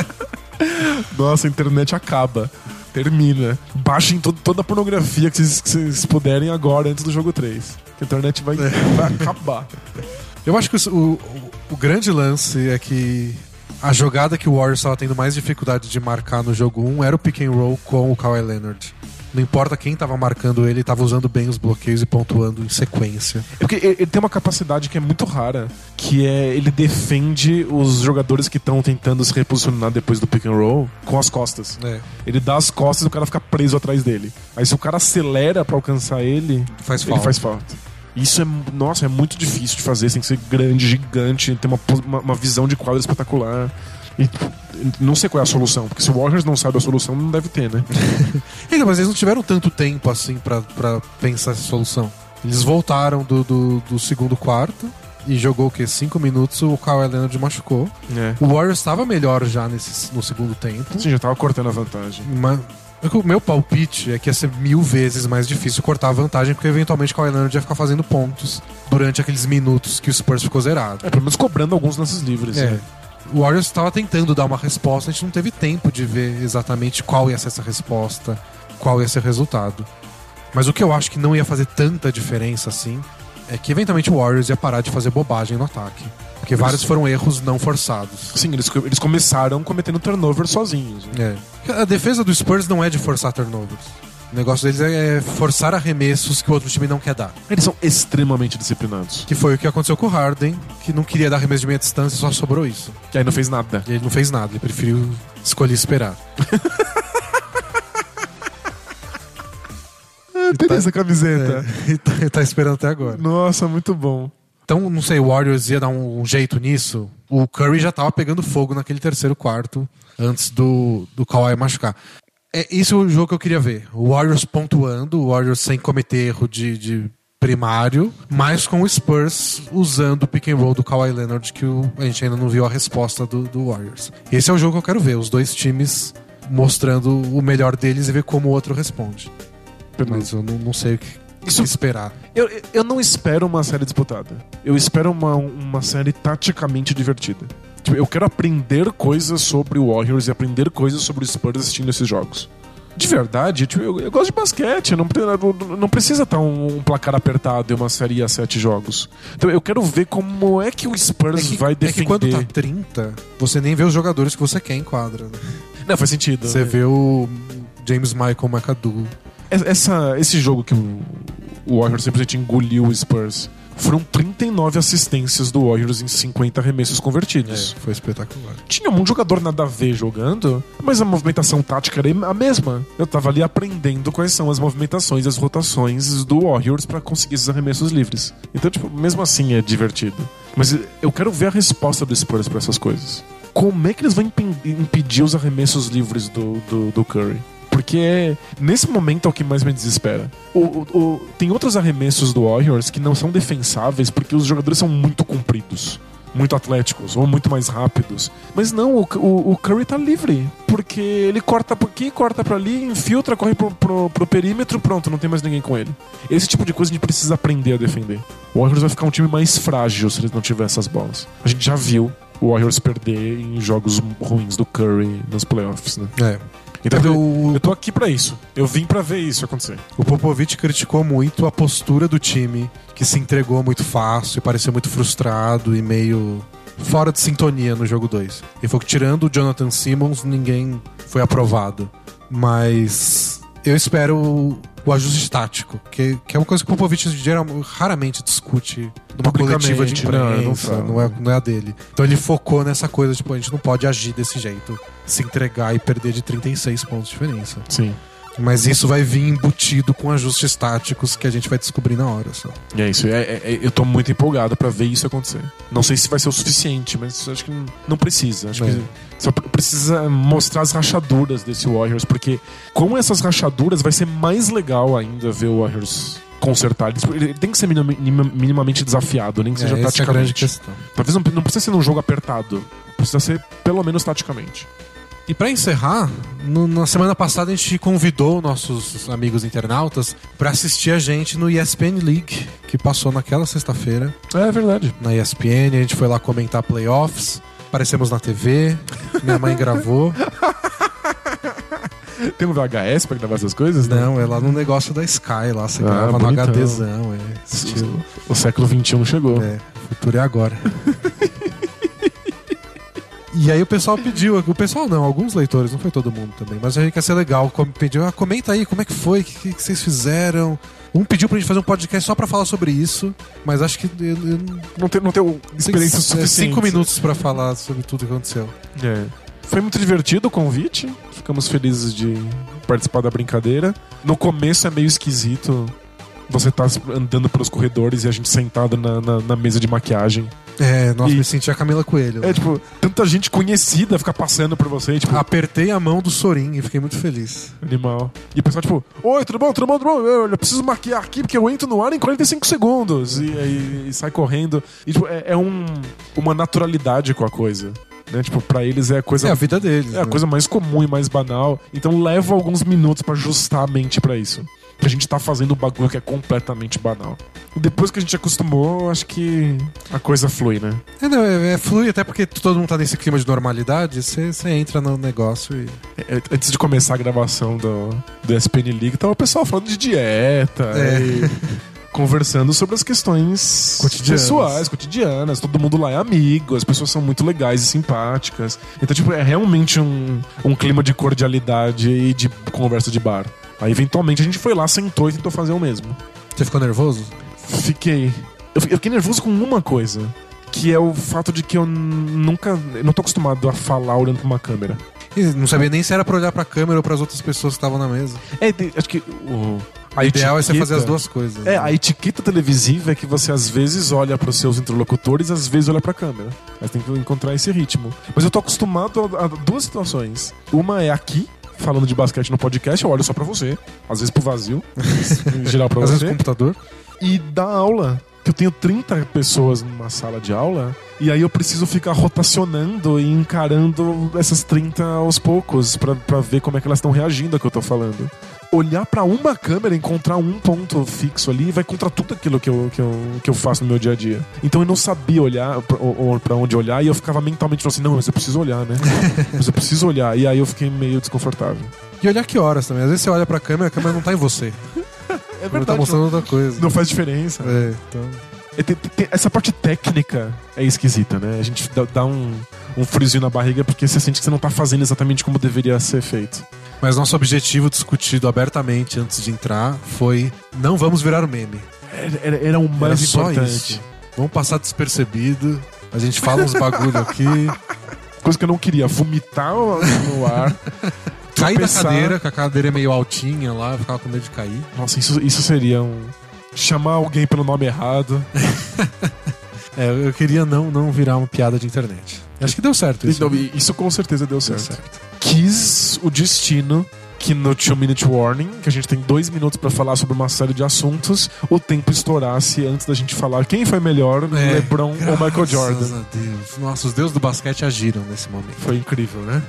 Nossa, a internet acaba. Termina. Baixem to- toda a pornografia que vocês, que vocês puderem agora, antes do jogo 3. A internet vai, vai acabar. Eu acho que o, o, o grande lance é que a jogada que o Warriors estava tendo mais dificuldade de marcar no jogo 1 era o pick and roll com o Kawhi Leonard. Não importa quem estava marcando ele, ele estava usando bem os bloqueios e pontuando em sequência. É porque ele ele tem uma capacidade que é muito rara, que é ele defende os jogadores que estão tentando se reposicionar depois do pick and roll com as costas. É, Ele dá as costas e o cara fica preso atrás dele. Aí se o cara acelera pra alcançar ele, faz ele falta. faz falta. Isso é, nossa, é muito difícil de fazer, você tem que ser grande, gigante, ter uma, uma, uma visão de quadro espetacular. E não sei qual é a solução, porque se o Warriors não sabe a solução, não deve ter, né? Então, mas eles não tiveram tanto tempo assim pra pra pensar essa solução. Eles voltaram do, do, do segundo quarto e jogou o quê? 5 minutos, o Kawhi Leonard machucou. É. O Warriors estava melhor já nesse, no segundo tempo. Sim, já tava cortando a vantagem. Mas o meu palpite é que ia ser mil vezes mais difícil cortar a vantagem, porque eventualmente o Kawhi Leonard ia ficar fazendo pontos durante aqueles minutos que o Spurs ficou zerado. É, pelo menos cobrando alguns lances livres. É. né? O Warriors estava tentando dar uma resposta, a gente não teve tempo de ver exatamente qual ia ser essa resposta, qual ia ser o resultado. Mas o que eu acho que não ia fazer tanta diferença assim é que eventualmente o Warriors ia parar de fazer bobagem no ataque. Porque vários foram erros não forçados. Sim, eles, eles começaram cometendo turnover sozinhos. né? É. A defesa do Spurs não é de forçar turnovers. O negócio deles é forçar arremessos que o outro time não quer dar. Eles são extremamente disciplinados. Que foi o que aconteceu com o Harden, que não queria dar arremesso de meia distância e só sobrou isso. E aí não fez nada. E ele não fez nada, ele preferiu escolher esperar. Tem essa camiseta. É, e tá, e tá esperando até agora. Nossa, muito bom. Então, não sei, o Warriors ia dar um, jeito nisso. O Curry já tava pegando fogo naquele terceiro quarto antes do, do Kawhi machucar. É, isso é o jogo que eu queria ver. O Warriors pontuando, o Warriors sem cometer erro de, de primário, mas com o Spurs usando o pick and roll do Kawhi Leonard, que o- a gente ainda não viu a resposta do, do Warriors. Esse é o jogo que eu quero ver, os dois times mostrando o melhor deles e ver como o outro responde. Mas eu não, não sei o que, Isso- esperar. Eu, eu não espero uma série disputada. Eu espero uma, uma série taticamente divertida. Tipo, eu quero aprender coisas sobre o Warriors e aprender coisas sobre o Spurs assistindo esses jogos. De verdade, tipo, eu, eu gosto de basquete, não, não, precisa estar um, um placar apertado e uma série a sete jogos. Então eu quero ver como é que o Spurs É que, vai é defender. que quando tá 30, você nem vê os jogadores que você quer em quadra. né? Não, faz sentido. Você vê o James Michael McAdoo. Essa, esse jogo que o, o Warriors simplesmente engoliu o Spurs foram 39 assistências do Warriors em 50 arremessos convertidos. É, foi espetacular. Tinha um jogador nada a ver jogando, mas a movimentação tática era a mesma. Eu tava ali aprendendo quais são as movimentações e as rotações do Warriors pra conseguir esses arremessos livres. Então, tipo, mesmo assim é divertido. Mas eu quero ver a resposta do Spurs pra essas coisas. Como é que eles vão impe- impedir os arremessos livres do, do, do Curry? Porque nesse momento é o que mais me desespera. O, o- o- tem outros arremessos do Warriors que não são defensáveis porque os jogadores são muito compridos muito atléticos ou muito mais rápidos. Mas não, o, o, o Curry tá livre. Porque ele corta por aqui, corta pra ali, infiltra, corre pro, pro, pro perímetro, pronto, não tem mais ninguém com ele. Esse tipo de coisa a gente precisa aprender a defender. O Warriors vai ficar um time mais frágil se eles não tiver essas bolas. A gente já viu o Warriors perder em jogos ruins do Curry nos playoffs, né? É. Teve eu, o, eu tô aqui pra isso. Eu vim pra ver isso acontecer. o Popovich criticou muito a postura do time, que se entregou muito fácil, pareceu muito frustrado e meio fora de sintonia no jogo 2. Ele falou que tirando o Jonathan Simmons, ninguém foi aprovado. Mas eu espero o, ajuste tático, que, que é uma coisa que o Popovich geral, raramente discute numa coletiva de né? Não imprensa, fala. não, é, não é a dele. Então ele focou nessa coisa, tipo, a gente não pode agir desse jeito, se entregar e perder de 36 pontos de diferença. Sim. Mas isso vai vir embutido com ajustes táticos que a gente vai descobrir na hora só. E é isso. É, é- é- eu tô muito empolgado pra ver isso acontecer. Não sei se vai ser o suficiente, mas acho que não- precisa. Acho É. que só pre- precisa mostrar as rachaduras desse Warriors, porque com essas rachaduras vai ser mais legal ainda ver o Warriors consertar. Ele tem que ser minima- minima- minimamente desafiado, nem que seja é, essa é a taticamente. grande questão. Talvez não, não precisa ser num jogo apertado. Precisa ser pelo menos taticamente. E pra encerrar, no- na semana passada a gente convidou nossos amigos internautas pra assistir a gente no ESPN League, que passou naquela sexta-feira É verdade. na ESPN. A gente foi lá comentar playoffs, aparecemos na TV, minha mãe gravou. Tem um VHS pra gravar essas coisas? né? Não, é lá no negócio da Sky, lá você Ah, grava no bonitão. HDzão, é estilo. O século XXI chegou. É, o futuro é agora. E aí o pessoal pediu, o pessoal não, alguns leitores, não foi todo mundo também, mas a gente quer ser legal, pediu, ah, comenta aí como é que foi, o que, que, que vocês fizeram. Um pediu pra gente fazer um podcast só pra falar sobre isso, mas acho que eu, eu não tem, não tem experiência tenho suficiente. cinco minutos pra falar sobre tudo que aconteceu. É. Foi muito divertido o convite. Ficamos felizes de participar da brincadeira. No começo é meio esquisito. Você tá andando pelos corredores e a gente sentado na, na, na mesa de maquiagem. É, nossa, E- me senti a Camila Coelho. É, tipo, tanta gente conhecida fica passando por você, tipo, Apertei a mão do Sorin e fiquei muito feliz. animal. E o pessoal, tipo, oi, tudo bom, tudo bom, tudo bom? Eu, eu preciso maquiar aqui porque eu entro no ar em 45 segundos. E aí e sai correndo. E, tipo, é, é um, uma naturalidade com a coisa. Né? Tipo, pra eles é a coisa É a vida deles. É a né? coisa mais comum e mais banal. Então leva alguns minutos pra ajustar a mente pra isso. A gente tá fazendo um bagulho que é completamente banal. Depois que a gente acostumou, acho que a coisa flui, né? É, não, é, é flui, até porque todo mundo tá nesse clima de normalidade, você você entra no negócio e. É, Antes de começar a gravação do, do SPN League, tava o pessoal falando de dieta É. e conversando sobre as questões Cotidianas. pessoais, cotidianas. Todo mundo lá é amigo, as pessoas são muito legais e simpáticas. Então, tipo, é realmente um, um clima de cordialidade e de conversa de bar. Aí, eventualmente, a gente foi lá, sentou e tentou fazer o mesmo. Você ficou nervoso? Fiquei. Eu fi- eu fiquei nervoso com uma coisa. Que é o fato de que eu nunca. Eu não tô acostumado a falar olhando pra uma câmera. E não sabia nem se era pra olhar pra câmera ou pras outras pessoas que estavam na mesa. É, acho que o. A ideal é você etiqueta- fazer as duas coisas. É, né? a etiqueta televisiva é que você às vezes olha pros seus interlocutores, às vezes olha pra câmera. Mas tem que encontrar esse ritmo. Mas eu tô acostumado a, a duas situações. Uma é aqui, falando de basquete no podcast, eu olho só pra você. Às vezes pro vazio, em geral pra Às vezes você. o computador. E da aula. Que eu tenho 30 pessoas numa sala de aula, e aí eu preciso ficar rotacionando e encarando essas 30 aos poucos pra, pra ver como é que elas estão reagindo ao que eu tô falando. Olhar pra uma câmera, encontrar um ponto fixo ali, vai contra tudo aquilo que eu, que eu, que eu faço no meu dia a dia. Então eu não sabia olhar pra onde olhar, e eu ficava mentalmente falando assim: não, mas eu preciso olhar, né? mas eu preciso olhar. E aí eu fiquei meio desconfortável. E olhar que horas também. Às vezes você olha pra câmera, a câmera não tá em você. É Ela tá mostrando outra coisa. não faz diferença. É, então. É, essa parte técnica é esquisita, né? A gente dá, dá um, um friozinho na barriga porque você sente que você não tá fazendo exatamente como deveria ser feito. Mas nosso objetivo discutido abertamente antes de entrar foi: não vamos virar o meme. Era, era- o mais Era só importante. isso. Vamos passar despercebido. A gente fala uns bagulho aqui. Coisa que eu não queria, vomitar no ar. Cair da cadeira, que a cadeira é meio altinha lá, eu ficava com medo de cair. Nossa, isso, isso seria um. Chamar alguém pelo nome errado. É, eu queria não, não virar uma piada de internet. Acho que deu certo isso. Então, isso com certeza deu Deu certo. certo. Quis o destino que no Two Minute Warning, que a gente tem dois minutos pra falar sobre uma série de assuntos, o tempo estourasse antes da gente falar quem foi melhor, É, LeBron ou Michael Jordan. a Deus. Nossa, os deuses do basquete agiram nesse momento. Foi incrível, né?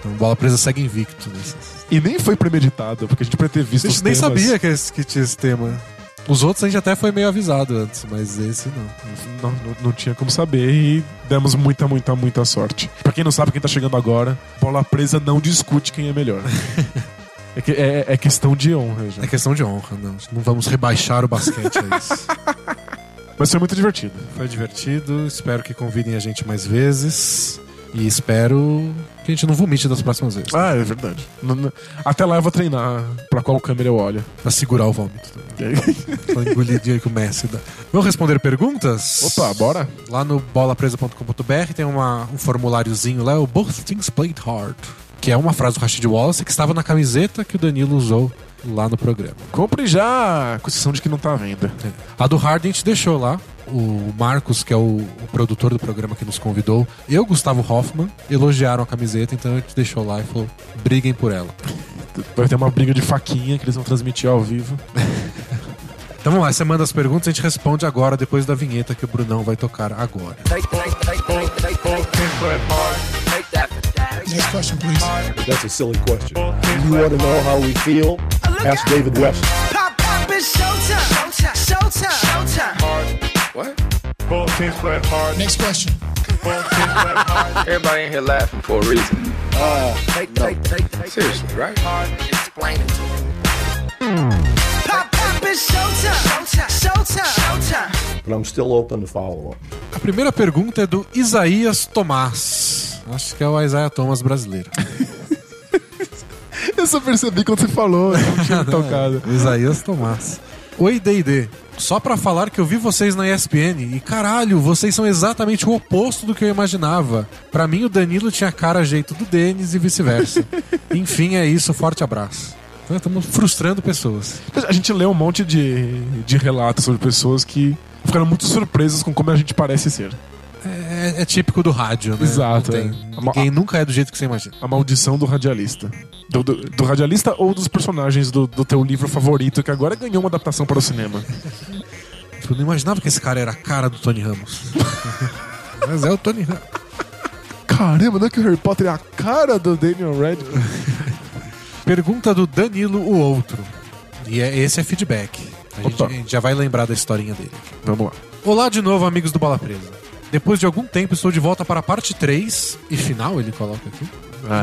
Então, bola presa segue invicto. E nem foi premeditado, porque a gente podia ter A visto gente os nem temas. sabia que, que tinha esse tema. Os outros a gente até foi meio avisado antes, mas esse não. Não, não, não tinha como saber e demos muita, muita, muita sorte. Pra quem não sabe, quem tá chegando agora, bola presa não discute quem é melhor. É, que- é- é questão de honra, já. É questão de honra, não. Não vamos rebaixar o basquete a isso. Mas foi muito divertido. Foi divertido, espero que convidem a gente mais vezes. E espero que a gente não vomite das próximas vezes. Ah, é verdade. Até lá eu vou treinar pra qual câmera eu olho. Pra segurar o vômito. também. Aquela engolidinha que o Messi dá. Vamos responder perguntas? Opa, bora? Lá no bolapresa.com.br tem uma, um formuláriozinho lá, o Both Things Played Hard. Que é uma frase do Rashid Wallace que estava na camiseta que o Danilo usou lá no programa. Compre já, com exceção de que não tá à venda. A do Hard a gente deixou lá. O Marcos, que é o, o produtor do programa que nos convidou, eu, Gustavo Hoffman, elogiaram a camiseta, então a gente deixou lá e falou: briguem por ela. Vai ter uma briga de faquinha que eles vão transmitir ao vivo. Então vamos lá, você manda as perguntas, a gente responde agora, depois da vinheta que o Brunão vai tocar agora. Next question, please. That's a silly question. You want to know how we feel? Ask David West. Pop, pop, it's showtime. Showtime. Showtime. Both teams play hard. Next question. Everybody in here laughing for a reason. Seriously, right? Explain it to me. Pop, pop, it's showtime. Showtime. Showtime. But I'm still open to follow up. A primeira pergunta é do Isaías Tomás. Acho que é o Isaiah Thomas brasileiro. Eu só percebi quando você falou, eu não tinha me tocado. Isaías Tomás. Oi, D&D. Só pra falar que eu vi vocês na ESPN e caralho, vocês são exatamente o oposto do que eu imaginava. Pra mim, o Danilo tinha cara jeito do Denis e vice-versa. Enfim, é isso. Forte abraço. Então, estamos frustrando pessoas. A gente lê um monte de, de relatos sobre pessoas que ficaram muito surpresas com como a gente parece ser. É, é típico do rádio, né? Exato, Não tem- é. Ninguém nunca é do jeito que você imagina. A maldição do radialista. Do, do- do radialista ou dos personagens do, do teu livro favorito, que agora ganhou uma adaptação para o cinema. Eu não imaginava que esse cara era a cara do Tony Ramos. Mas é o Tony Ramos. Caramba, não é que o Harry Potter é a cara do Daniel Radcliffe? Pergunta do Danilo, o outro. E é, esse é feedback. A gente, a gente já vai lembrar da historinha dele. Vamos lá. Olá de novo, amigos do Bola Presa. Depois de algum tempo, estou de volta para a parte 3 e final, ele coloca aqui.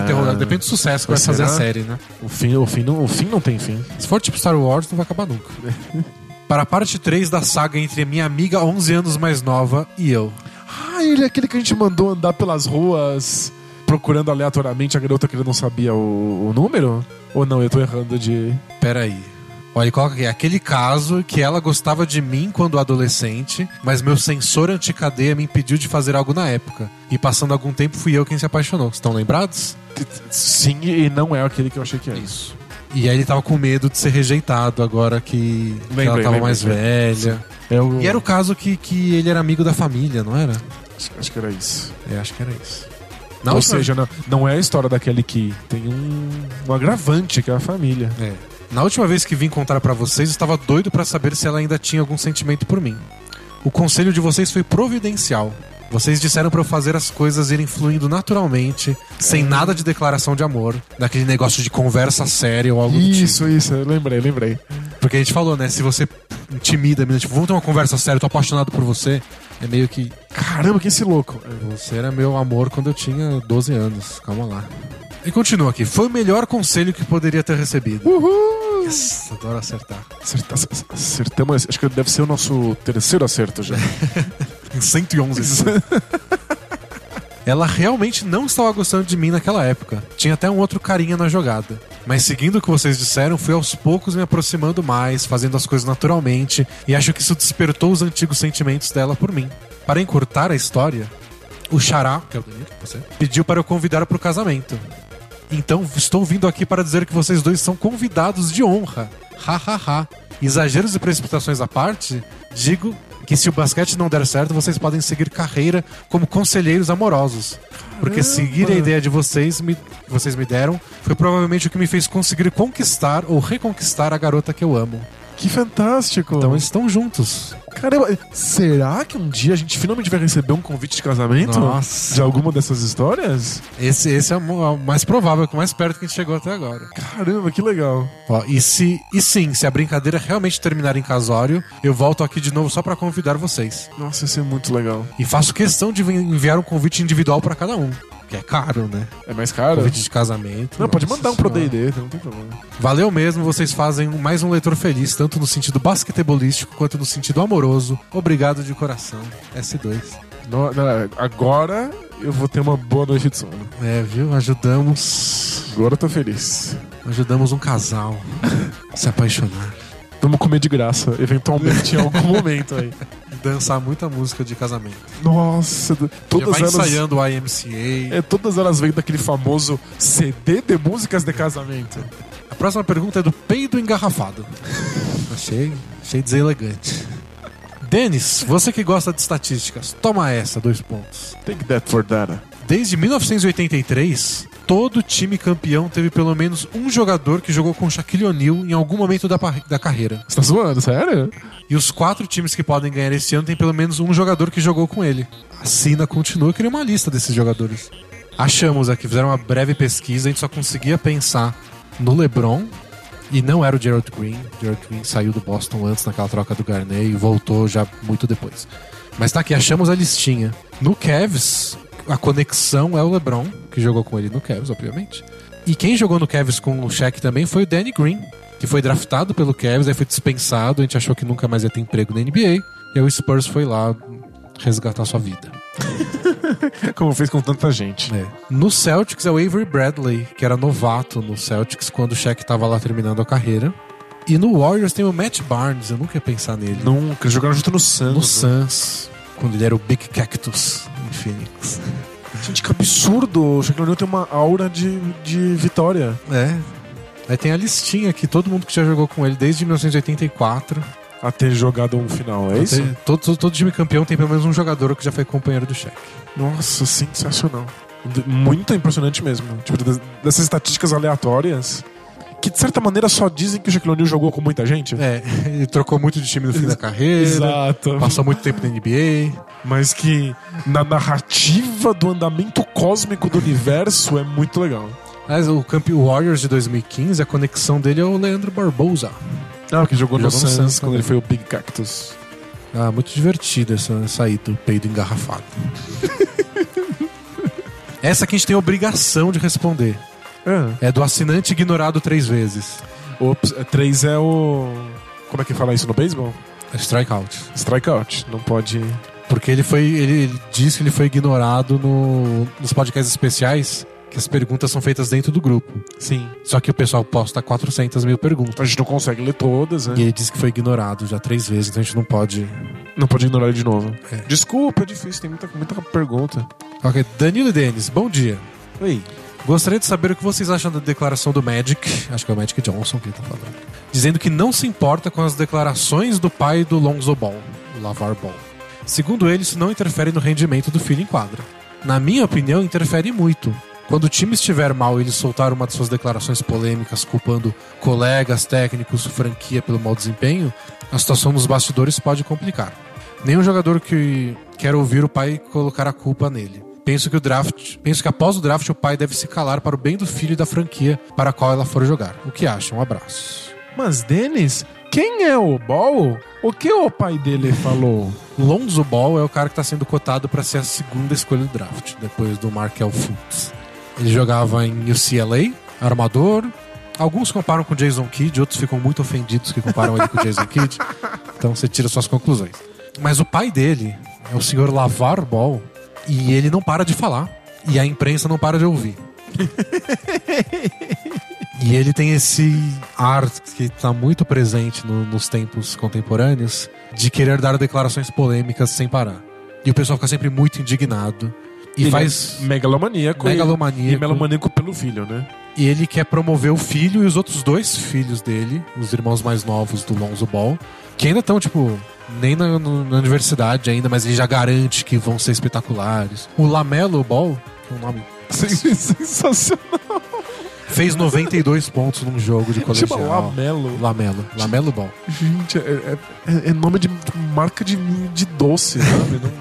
Interrogado. Depende do sucesso que vai fazer a série, né? O fim, o, fim não, o fim não tem fim. Se for tipo Star Wars, não vai acabar nunca. para a parte 3 da saga entre a minha amiga 11 anos mais nova e eu. Ah, ele é aquele que a gente mandou andar pelas ruas procurando aleatoriamente a garota que ele não sabia o, o número? Ou não, eu tô errando de. Pera aí. Olha, ele coloca aqui, aquele caso que ela gostava de mim quando adolescente, mas meu sensor anticadeia me impediu de fazer algo na época. E passando algum tempo fui eu quem se apaixonou. Estão lembrados? Sim, e não é aquele que eu achei que era. Isso. E aí ele tava com medo de ser rejeitado agora que, que Lembrei, ela tava lembrei, mais lembrei. velha. É. E era o caso que, que ele era amigo da família, não era? Acho, acho que era isso. Eu acho que era isso. Na Ou seja, não, não é a história daquele que tem um, um agravante, que é a família. É. Na última vez que vim contar pra vocês, eu estava doido pra saber se ela ainda tinha algum sentimento por mim. O conselho de vocês foi providencial. Vocês disseram pra eu fazer as coisas irem fluindo naturalmente, sem nada de declaração de amor, daquele negócio de conversa séria ou algo do tipo. Isso, isso, lembrei, lembrei. Porque a gente falou, né? Se você intimida a menina, tipo, vamos ter uma conversa séria, eu tô apaixonado por você, é meio que. Caramba, que esse louco. Você era meu amor quando eu tinha 12 anos. Calma lá. E continua aqui. Foi o melhor conselho que poderia ter recebido. Uhul! Yes, adoro acertar. Acerta- Acertamos, acho que deve ser o nosso terceiro acerto já. Em 111. Ela realmente não estava gostando de mim naquela época. Tinha até um outro carinha na jogada. Mas seguindo o que vocês disseram, fui aos poucos me aproximando mais, fazendo as coisas naturalmente, e acho que isso despertou os antigos sentimentos dela por mim. Para encurtar a história, o Xará, que é o Danilo, você, pediu para eu convidar para o casamento. Então estou vindo aqui para dizer que vocês dois são convidados de honra. Ha ha ha. Exageros e precipitações à parte, digo que se o basquete não der certo, vocês podem seguir carreira como conselheiros amorosos. Porque seguir a ideia de vocês me, que vocês me deram foi provavelmente o que me fez conseguir conquistar ou reconquistar a garota que eu amo. Que fantástico. Então eles estão juntos. Caramba, será que um dia a gente finalmente vai receber um convite de casamento? Nossa. De alguma dessas histórias? Esse, esse é o mais provável, o mais perto que a gente chegou até agora. Caramba, que legal. Ó, e, se, e sim, se a brincadeira realmente terminar em casório, eu volto aqui de novo só pra convidar vocês. Nossa, isso é muito legal. E faço questão de enviar um convite individual pra cada um. Que é caro, né? É mais caro? Convite de casamento. Não, pode mandar um pro. D&D, não tem problema. Valeu mesmo, vocês fazem mais um leitor feliz, tanto no sentido basquetebolístico quanto no sentido amoroso. Obrigado de coração. S2. No- não, agora eu vou ter uma boa noite de sono. É, viu? Ajudamos. Agora eu tô feliz. Ajudamos um casal a se apaixonar. Vamos comer de graça, eventualmente, em algum momento aí. Dançar muita música de casamento. Nossa, todas vai elas... ensaiando o IMCA. É, todas elas vêm daquele famoso CD de músicas de casamento. A próxima pergunta é do peido engarrafado. Achei, achei deselegante. Denis, você que gosta de estatísticas, toma essa, dois pontos. Take that for data. Desde 1983, todo time campeão teve pelo menos um jogador que jogou com Shaquille O'Neal em algum momento da, da carreira. Você tá zoando, sério? E os quatro times que podem ganhar esse ano têm pelo menos um jogador que jogou com ele. A Sina continua, queria uma lista desses jogadores. Achamos aqui, fizeram uma breve pesquisa, a gente só conseguia pensar no LeBron, e não era o Gerald Green. Gerald Green saiu do Boston antes naquela troca do Garnett e voltou já muito depois. Mas tá aqui, achamos a listinha. No Cavs, a conexão é o LeBron, que jogou com ele no Cavs, obviamente. E quem jogou no Cavs com o Shaq também foi o Danny Green, que foi draftado pelo Cavs, aí foi dispensado, a gente achou que nunca mais ia ter emprego na NBA, e aí o Spurs foi lá resgatar sua vida. Como fez com tanta gente. É. No Celtics é o Avery Bradley, que era novato no Celtics quando o Shaq tava lá terminando a carreira. E no Warriors tem o Matt Barnes, eu nunca ia pensar nele. Nunca, jogaram junto no Suns. No Suns, quando ele era o Big Cactus Phoenix. Gente, que absurdo. O Shaquille O'Neal tem uma aura de, de vitória. É. Aí tem a listinha aqui, todo mundo que já jogou com ele desde 1984. a ter jogado um final, é isso? Tem- Todo, todo, todo time campeão tem pelo menos um jogador que já foi companheiro do Shaq. Nossa, sensacional. Muito impressionante mesmo. Tipo, dessas estatísticas aleatórias que de certa maneira só dizem que o Shaquille O'Neal jogou com muita gente. É, ele trocou muito de time no fim da carreira. Exato. Passou muito tempo na NBA. Mas que na narrativa do andamento cósmico do universo é muito legal. Mas o campeão Warriors de 2015, a conexão dele é o Leandro Barbosa. Ah, que jogou, no Jogou no Suns Suns quando ele foi o Big Cactus. Ah, muito divertido essa, aí do peido engarrafado. essa aqui a gente tem obrigação de responder. É. É do assinante ignorado três vezes. Ops, é, três é o. Como é que fala isso no beisebol? É Strikeout. Strikeout. Não pode. Porque ele foi. Ele, ele diz que ele foi ignorado no, nos podcasts especiais, que as perguntas são feitas dentro do grupo. Sim. Só que o pessoal posta 400 mil perguntas. A gente não consegue ler todas, né? E ele disse que foi ignorado já três vezes, então a gente não pode. Não pode ignorar ele de novo. É. Desculpa, é difícil, tem muita, muita pergunta. Ok, Danilo e Denis, bom dia. Oi. Gostaria de saber o que vocês acham da declaração do Magic, acho que é o Magic Johnson que ele tá falando, dizendo que não se importa com as declarações do pai do Lonzo Ball, o Lavar Ball. Segundo ele, isso não interfere no rendimento do filho em quadra. Na minha opinião, interfere muito. Quando o time estiver mal e ele soltar uma de suas declarações polêmicas culpando colegas, técnicos, franquia pelo mau desempenho, a situação nos bastidores pode complicar. Nenhum jogador que quer ouvir o pai colocar a culpa nele. Penso que o draft, penso que após o draft o pai deve se calar para o bem do filho e da franquia para a qual ela for jogar. O que acham? Um abraço. Mas, Denis, quem é o Ball? O que o pai dele falou? Lonzo Ball é o cara que está sendo cotado para ser a segunda escolha do draft, depois do Markel Fultz. Ele jogava em UCLA, armador. Alguns comparam com Jason Kidd, outros ficam muito ofendidos que comparam ele com Jason Kidd. Então você tira suas conclusões. Mas o pai dele é o senhor Lavar Ball e ele não para de falar. E a imprensa não para de ouvir. E ele tem esse ar que está muito presente no- nos tempos contemporâneos de querer dar declarações polêmicas sem parar. E o pessoal fica sempre muito indignado. E Ele faz. é megalomaníaco. e- Megalomaníaco. E megalomaníaco pelo filho, né? E ele quer promover o filho e os outros dois filhos dele, os irmãos mais novos do Lonzo Ball, que ainda estão, tipo, nem na, na universidade ainda, mas ele já garante que vão ser espetaculares. O Lamelo Ball, que é um nome. Sensacional. Fez 92 pontos num jogo de Chama colegial. Lamelo. Lamelo. Lamelo Ball. Gente, é, é- é nome de marca de, de doce, sabe?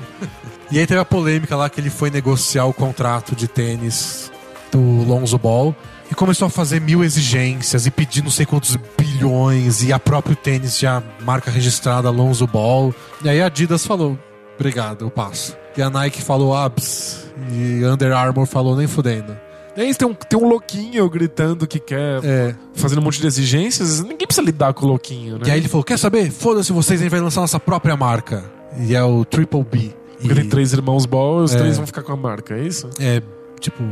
E aí teve a polêmica lá que ele foi negociar o contrato de tênis do Lonzo Ball e começou a fazer mil exigências e pedir não sei quantos bilhões e a próprio tênis já marca registrada Lonzo Ball. E aí a Adidas falou, obrigado, eu passo. E a Nike falou, abs. E Under Armour falou, nem fudendo. Aí tem um, tem um louquinho gritando que quer. É. Fazendo um monte de exigências. Ninguém precisa lidar com o louquinho, né? E aí ele falou, quer saber? Foda-se vocês, a gente vai lançar nossa própria marca. E é o Triple B. Porque tem três irmãos Ball e os É. três vão ficar com a marca, é isso? É tipo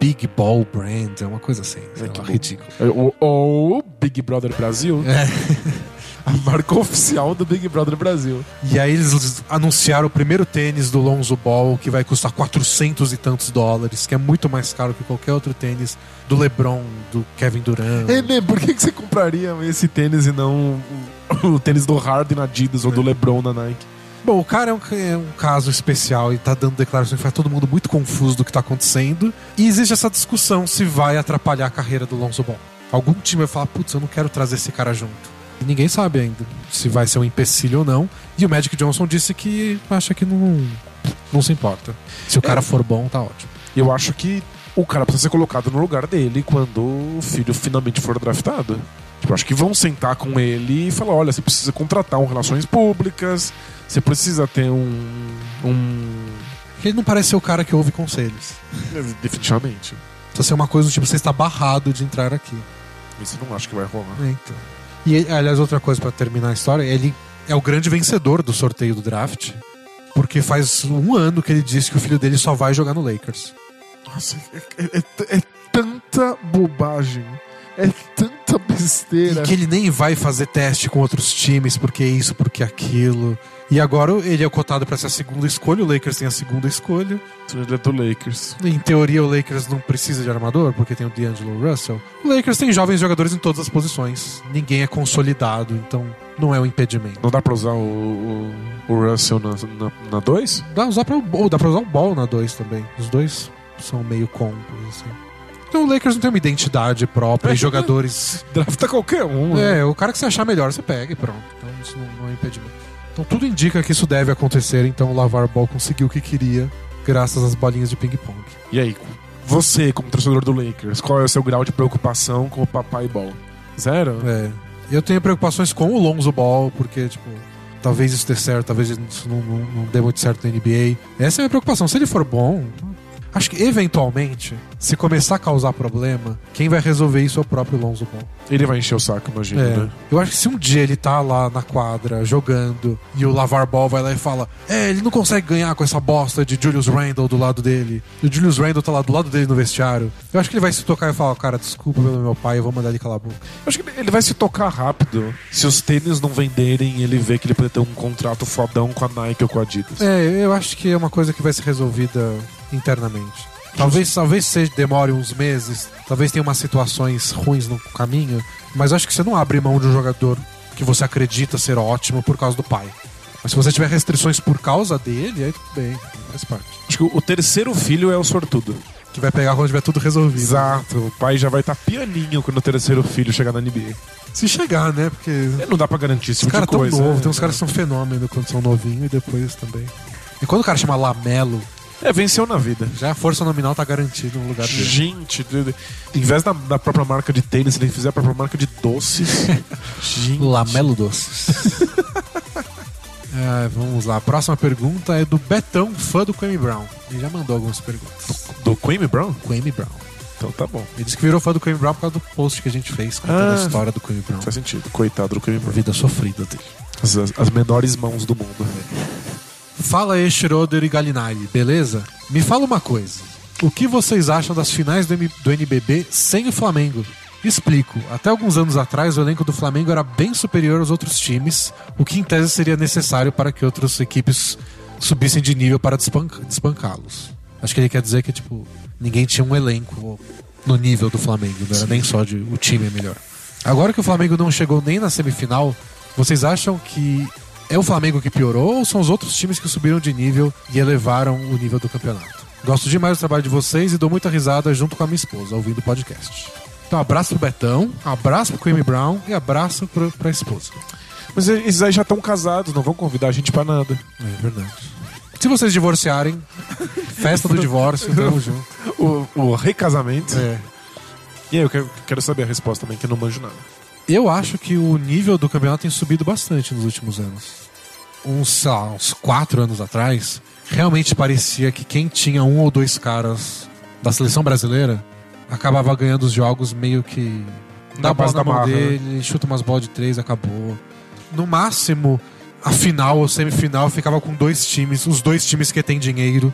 Big Ball Brand, é uma coisa assim. lá, bom. ridículo. É, O, o Big Brother Brasil. É. Marca oficial do Big Brother Brasil. E aí eles anunciaram o primeiro tênis do Lonzo Ball, que vai custar 400 e tantos dólares, que é muito mais caro que qualquer outro tênis do LeBron, do Kevin Durant. É, né? Por que, que você compraria esse tênis e não o, tênis do Harden na Adidas ou do LeBron na Nike? Bom, o cara é um, é um caso especial e tá dando declarações que faz todo mundo muito confuso do que tá acontecendo. E existe essa discussão se vai atrapalhar a carreira do Lonzo Ball. Algum time vai falar, putz, eu não quero trazer esse cara junto. Ninguém sabe ainda se vai ser um empecilho ou não. E o Magic Johnson disse que acha que não, não se importa. Se o cara for bom, tá ótimo. Eu acho que o cara precisa ser colocado no lugar dele quando o filho finalmente for draftado. Tipo, acho que vão sentar com ele e falar: olha, você precisa contratar um relações públicas, você precisa ter um. um... Ele não parece ser o cara que ouve conselhos. Definitivamente. Precisa ser uma coisa do tipo, você está barrado de entrar aqui. Isso eu não acho que vai rolar. Então. E, aliás, outra coisa pra terminar a história, ele é o grande vencedor do sorteio do draft, porque faz um ano que ele disse que o filho dele só vai jogar no Lakers. Nossa, é, é- é- é tanta bobagem. É tanta E besteira. que ele nem vai fazer teste com outros times, porque isso, porque aquilo. E agora ele é cotado pra ser a segunda escolha, o Lakers tem a segunda escolha. Ele é do Lakers. Em teoria, o Lakers não precisa de armador, porque tem o D'Angelo Russell. O Lakers tem jovens jogadores em todas as posições. Ninguém é consolidado, então não é um impedimento. Não dá pra usar o, o, o Russell na 2? Na, na dois? Dá, usar pra, ou dá pra usar o Ball na 2 também. Os dois são meio compos, assim. Então o Lakers não tem uma identidade própria e jogadores. Drafta qualquer um. né? É, o cara que você achar melhor, você pega e pronto. Então isso não, não é impedimento. Então tudo indica que isso deve acontecer, então o Lavar Ball conseguiu o que queria, graças às bolinhas de ping-pong. E aí, você, como torcedor do Lakers, qual é o seu grau de preocupação com o papai ball? Zero? É. Eu tenho preocupações com o Lonzo Ball, porque, tipo, talvez isso dê certo, talvez isso não, não, não dê muito certo na NBA. Essa é a minha preocupação. Se ele for bom, acho que eventualmente, se começar a causar problema, quem vai resolver isso é o próprio Lonzo Ball. Ele vai encher o saco, imagino, É. né? Eu acho que se um dia ele tá lá na quadra jogando e o Lavar Ball vai lá e fala: É, ele não consegue ganhar com essa bosta de Julius Randle do lado dele. E o Julius Randle tá lá do lado dele no vestiário. Eu acho que ele vai se tocar e falar: Cara, desculpa pelo meu pai, eu vou mandar ele calar a boca. Acho que ele vai se tocar rápido. Se os tênis não venderem, ele vê que ele pode ter um contrato fodão com a Nike ou com a Adidas. É, eu acho que é uma coisa que vai ser resolvida internamente. Talvez, talvez seja, demore uns meses, talvez tenha umas situações ruins no caminho, mas acho que você não abre mão de um jogador que você acredita ser ótimo por causa do pai. Mas se você tiver restrições por causa dele, aí tudo bem, faz parte. Acho que o terceiro filho é o sortudo. Que vai pegar quando tiver tudo resolvido. Exato. O pai já vai estar pianinho quando o terceiro filho chegar na NBA. Se chegar, né? Porque É, Não dá pra garantir esse tipo caras de tão coisa. novos, né? tem uns caras que são fenômeno quando são novinhos e depois também. E quando o cara chama Lamelo, É, venceu na vida. já a força nominal tá garantida no lugar dele. Gente, de- de- em vez da, da própria marca de tênis, ele fizer a própria marca de doces. gente. Lamelo Doces. Ah, vamos lá, a próxima pergunta é do Betão, fã do Kwame Brown. Ele já mandou algumas perguntas. Do Queen Brown? Kwame Brown. Então tá bom. Ele disse que virou fã do Kwame Brown por causa do post que a gente fez contando Ah. a história do Kwame Brown. Faz sentido. Coitado do A Brown. vida sofrida dele. As, as menores mãos do mundo. Fala aí, Schroeder e Galinari, beleza? Me fala uma coisa. O que vocês acham das finais do, M- do NBB sem o Flamengo? Explico. Até alguns anos atrás, o elenco do Flamengo era bem superior aos outros times, o que em tese seria necessário para que outras equipes subissem de nível para despancá-los. Acho que ele quer dizer que, tipo, ninguém tinha um elenco no nível do Flamengo, não era nem só de o time é melhor. Agora que o Flamengo não chegou nem na semifinal, vocês acham que é o Flamengo que piorou ou são os outros times que subiram de nível e elevaram o nível do campeonato? Gosto demais do trabalho de vocês e dou muita risada junto com a minha esposa, ouvindo o podcast. Então, abraço pro Betão, abraço pro Kwame Brown e abraço pro, pra esposa. Mas esses aí já estão casados, não vão convidar a gente pra nada. É verdade. Se vocês divorciarem, festa do divórcio, tamo junto. O, o recasamento. É. E aí, eu quero, quero saber a resposta também, que eu não manjo nada. Eu acho que o nível do campeonato tem subido bastante nos últimos anos. Uns, sei lá, uns quatro anos atrás, realmente parecia que quem tinha um ou dois caras da seleção brasileira acabava ganhando os jogos meio que dá Na a bola base na da mão né? dele, chuta umas bolas de três, acabou. No máximo, a final ou semifinal ficava com dois times, os dois times que têm dinheiro.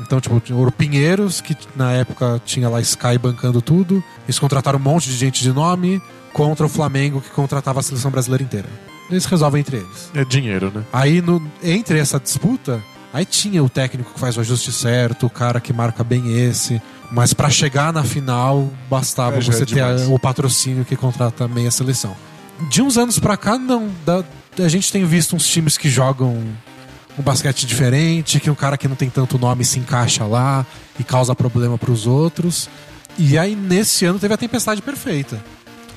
Então, tipo, tinha o Pinheiros, que na época tinha lá Sky bancando tudo. Eles contrataram um monte de gente de nome contra o Flamengo, que contratava a seleção brasileira inteira. Eles resolvem entre eles. É dinheiro, né? Aí, no- entre essa disputa, aí tinha o técnico que faz o ajuste certo, o cara que marca bem esse. Mas pra chegar na final, bastava É, já você é ter a- o patrocínio que contrata meia seleção. De uns anos pra cá, não. Da- a gente tem visto uns times que jogam um basquete diferente, que um cara que não tem tanto nome se encaixa lá e causa problema pros outros. E aí, nesse ano, teve a tempestade perfeita.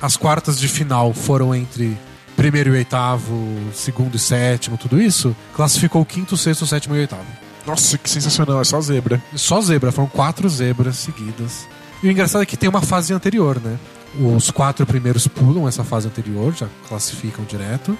As quartas de final foram entre primeiro e oitavo, segundo e sétimo, tudo isso. Classificou o quinto, sexto, sétimo e oitavo. Nossa, que sensacional, é só zebra. Só zebra, foram quatro zebras seguidas. E o engraçado é que tem uma fase anterior, né? Os quatro primeiros pulam essa fase anterior, já classificam direto.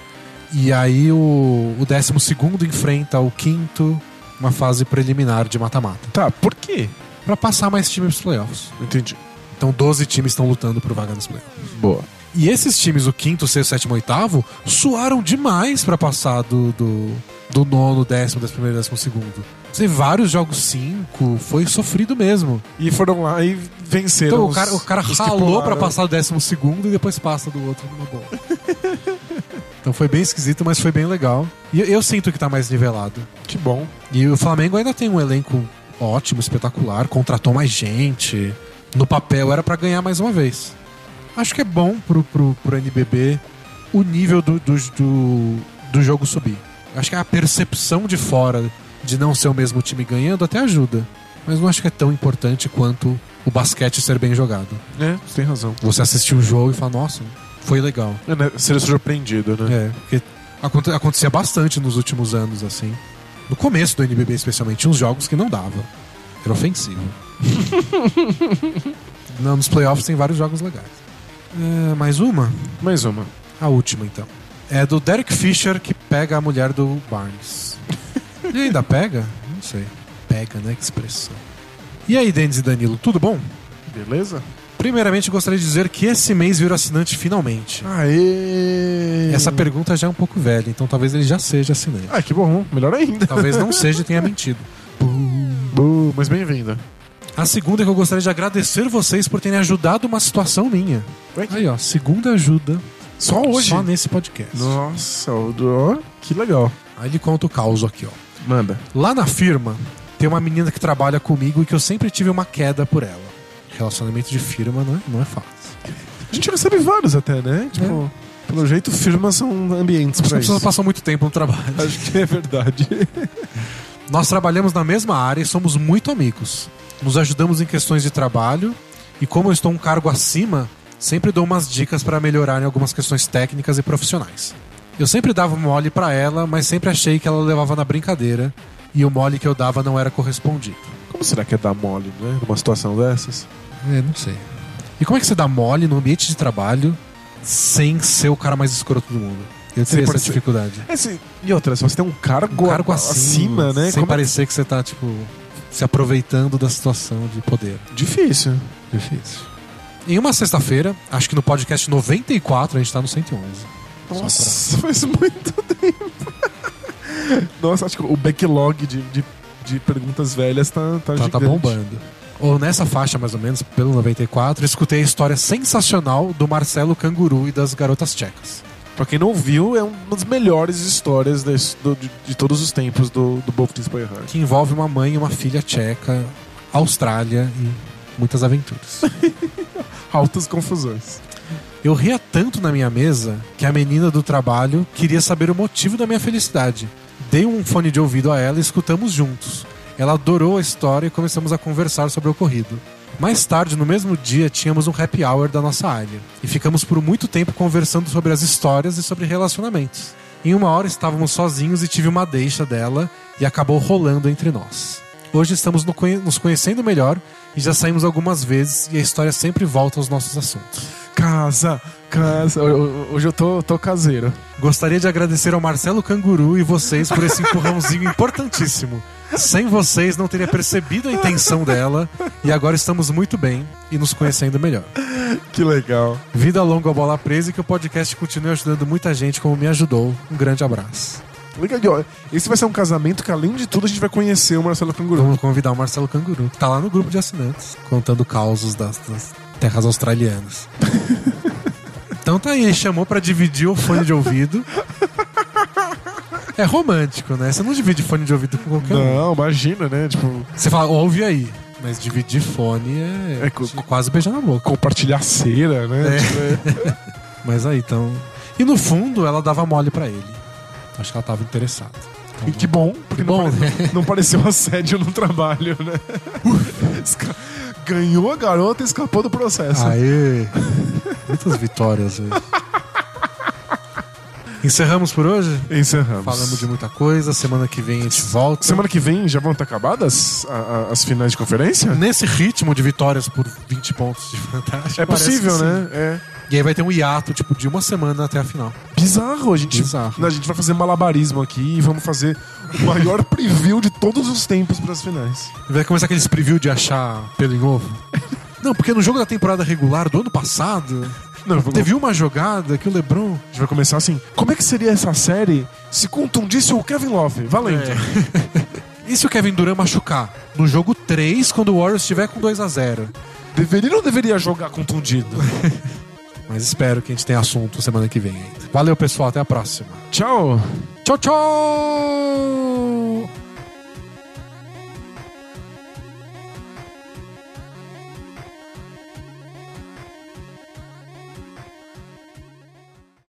E aí o, o décimo segundo enfrenta o quinto, uma fase preliminar de mata-mata. Tá, por quê? Pra passar mais times pros playoffs. Entendi. Então 12 times estão lutando por vaga nos playoffs. Boa. E esses times, o quinto, sexto, sétimo, oitavo, suaram demais pra passar do, do, do nono, décimo, décimo primeiro, décimo segundo. Tem vários jogos cinco, foi sofrido mesmo. E foram lá e venceram. Então o cara, o cara ralou pra passar do décimo segundo e depois passa do outro numa boa. então foi bem esquisito, mas foi bem legal. E eu, eu sinto que tá mais nivelado. Que bom. E o Flamengo ainda tem um elenco ótimo, espetacular, contratou mais gente. No papel era pra ganhar mais uma vez. Acho que é bom pro, pro, pro NBB. o nível do, do, do, do jogo subir. Acho que a percepção de fora de não ser o mesmo time ganhando até ajuda. Mas não acho que é tão importante quanto o basquete ser bem jogado. É, você tem razão. Você assistir o jogo e falar, nossa, foi legal. É, né? Ser surpreendido, né? É, porque aconte- acontecia bastante nos últimos anos, assim. No começo do NBB, especialmente, tinha uns jogos que não dava. Era ofensivo. não, nos playoffs tem vários jogos legais. É, mais uma? Mais uma. A última, então. É do Derek Fisher que pega a mulher do Barnes. E ainda pega? Não sei. Pega, né? Que expressão. E aí, Denis e Danilo, tudo bom? Beleza? Primeiramente, gostaria de dizer que esse mês virou assinante finalmente. Aê! Essa pergunta já é um pouco velha, então talvez ele já seja assinante. Ah, que bom. Melhor ainda. Talvez não seja e tenha mentido. Bu, mas bem-vinda. A segunda é que eu gostaria de agradecer vocês por terem ajudado uma situação minha. Ué, Aí, ó, segunda ajuda Só hoje? só nesse podcast. Nossa, do- que legal. Aí ele conta o caos aqui, ó. Manda. Lá na firma, tem uma menina que trabalha comigo e que eu sempre tive uma queda por ela. Relacionamento de firma não é, não é fácil. A gente recebe vários até, né? Tipo, pelo jeito, firmas são ambientes pessoas isso. passam muito tempo no trabalho. Acho que é verdade. Nós trabalhamos na mesma área e somos muito amigos. Nos ajudamos em questões de trabalho e como eu estou um cargo acima, sempre dou umas dicas para melhorar em algumas questões técnicas e profissionais. Eu sempre dava mole para ela, mas sempre achei que ela levava na brincadeira e o mole que eu dava não era correspondido. Como será que é dar mole, né? Numa situação dessas? É, não sei. E como é que você dá mole no ambiente de trabalho sem ser o cara mais escroto do mundo? Eu teria essa dificuldade. É, se- e outra, se você tem um cargo, Um cargo a- acima, né? Sem como é- parecer que você tá, tipo, se aproveitando da situação de poder. Difícil. Difícil. Em uma sexta-feira, acho que no podcast 94, a gente tá no 111. Nossa, faz muito tempo. Nossa, acho que o backlog de, de, de perguntas velhas tá, tá, Tá, tá bombando. Ou nessa faixa, mais ou menos, pelo 94, escutei a história sensacional do Marcelo Canguru e das garotas tchecas. Pra quem não viu, é uma das melhores histórias desse- do- de, de todos os tempos do, do Both Things Play Hard. Que envolve uma mãe e uma filha tcheca, Austrália e muitas aventuras. Altas confusões. Eu ria tanto na minha mesa que a menina do trabalho queria saber o motivo da minha felicidade. Dei um fone de ouvido a ela e escutamos juntos. Ela adorou a história e começamos a conversar sobre o ocorrido. Mais tarde, no mesmo dia, tínhamos um happy hour da nossa área e ficamos por muito tempo conversando sobre as histórias e sobre relacionamentos. Em uma hora estávamos sozinhos e tive uma deixa dela e acabou rolando entre nós. Hoje estamos no conhe- nos conhecendo melhor e já saímos algumas vezes e a história sempre volta aos nossos assuntos. Casa, casa. Ho- Hoje eu tô, tô caseiro. Gostaria de agradecer ao Marcelo Canguru e vocês por esse empurrãozinho importantíssimo. Sem vocês, não teria percebido a intenção dela e agora estamos muito bem e nos conhecendo melhor. Que legal. Vida longa ao bola presa e que o podcast continue ajudando muita gente como me ajudou. Um grande abraço. Legal. Ó, Esse vai ser um casamento que, além de tudo, a gente vai conhecer o Marcelo Canguru. Vamos convidar o Marcelo Canguru, que tá lá no grupo de assinantes, contando causos das, das terras australianas. Então tá aí, ele chamou pra dividir o fone de ouvido. É romântico, né? Você não divide fone de ouvido com qualquer um. Não, imagina, né? Tipo, Você fala, ouve aí. Mas dividir fone é, É co- quase beijar na boca. compartilhar cera, né? É. Tipo, é- Mas aí, então. E no fundo, ela dava mole pra ele. Acho que ela tava interessada. E que bom, porque Que bom, não, pare- né? não pareceu assédio no trabalho, né? Esca- Ganhou a garota e escapou do processo. Aê! Muitas vitórias hoje. Encerramos por hoje? Encerramos. Falamos de muita coisa. Semana que vem a gente volta. Semana que vem já vão estar acabadas a- a- as finais de conferência? Nesse ritmo de vitórias por 20 pontos de vantagem. É possível, né? É. E aí vai ter um hiato, tipo, de uma semana até a final. Bizarro, a gente, Bizarro. a gente vai fazer malabarismo aqui e vamos fazer o maior preview de todos os tempos para as finais. E vai começar aqueles preview de achar pelo em ovo. Não, porque no jogo da temporada regular do ano passado, Não, teve uma jogada que o LeBron. a gente vai começar assim. Como é que seria essa série se contundisse o Kevin Love? Valendo. E se o Kevin Durant machucar? No jogo 3, quando o Warriors estiver com 2 a 0 Deveria ou não deveria jogar contundido? Mas espero que a gente tenha assunto semana que vem ainda. Valeu, pessoal. Até a próxima. Tchau. Tchau, tchau!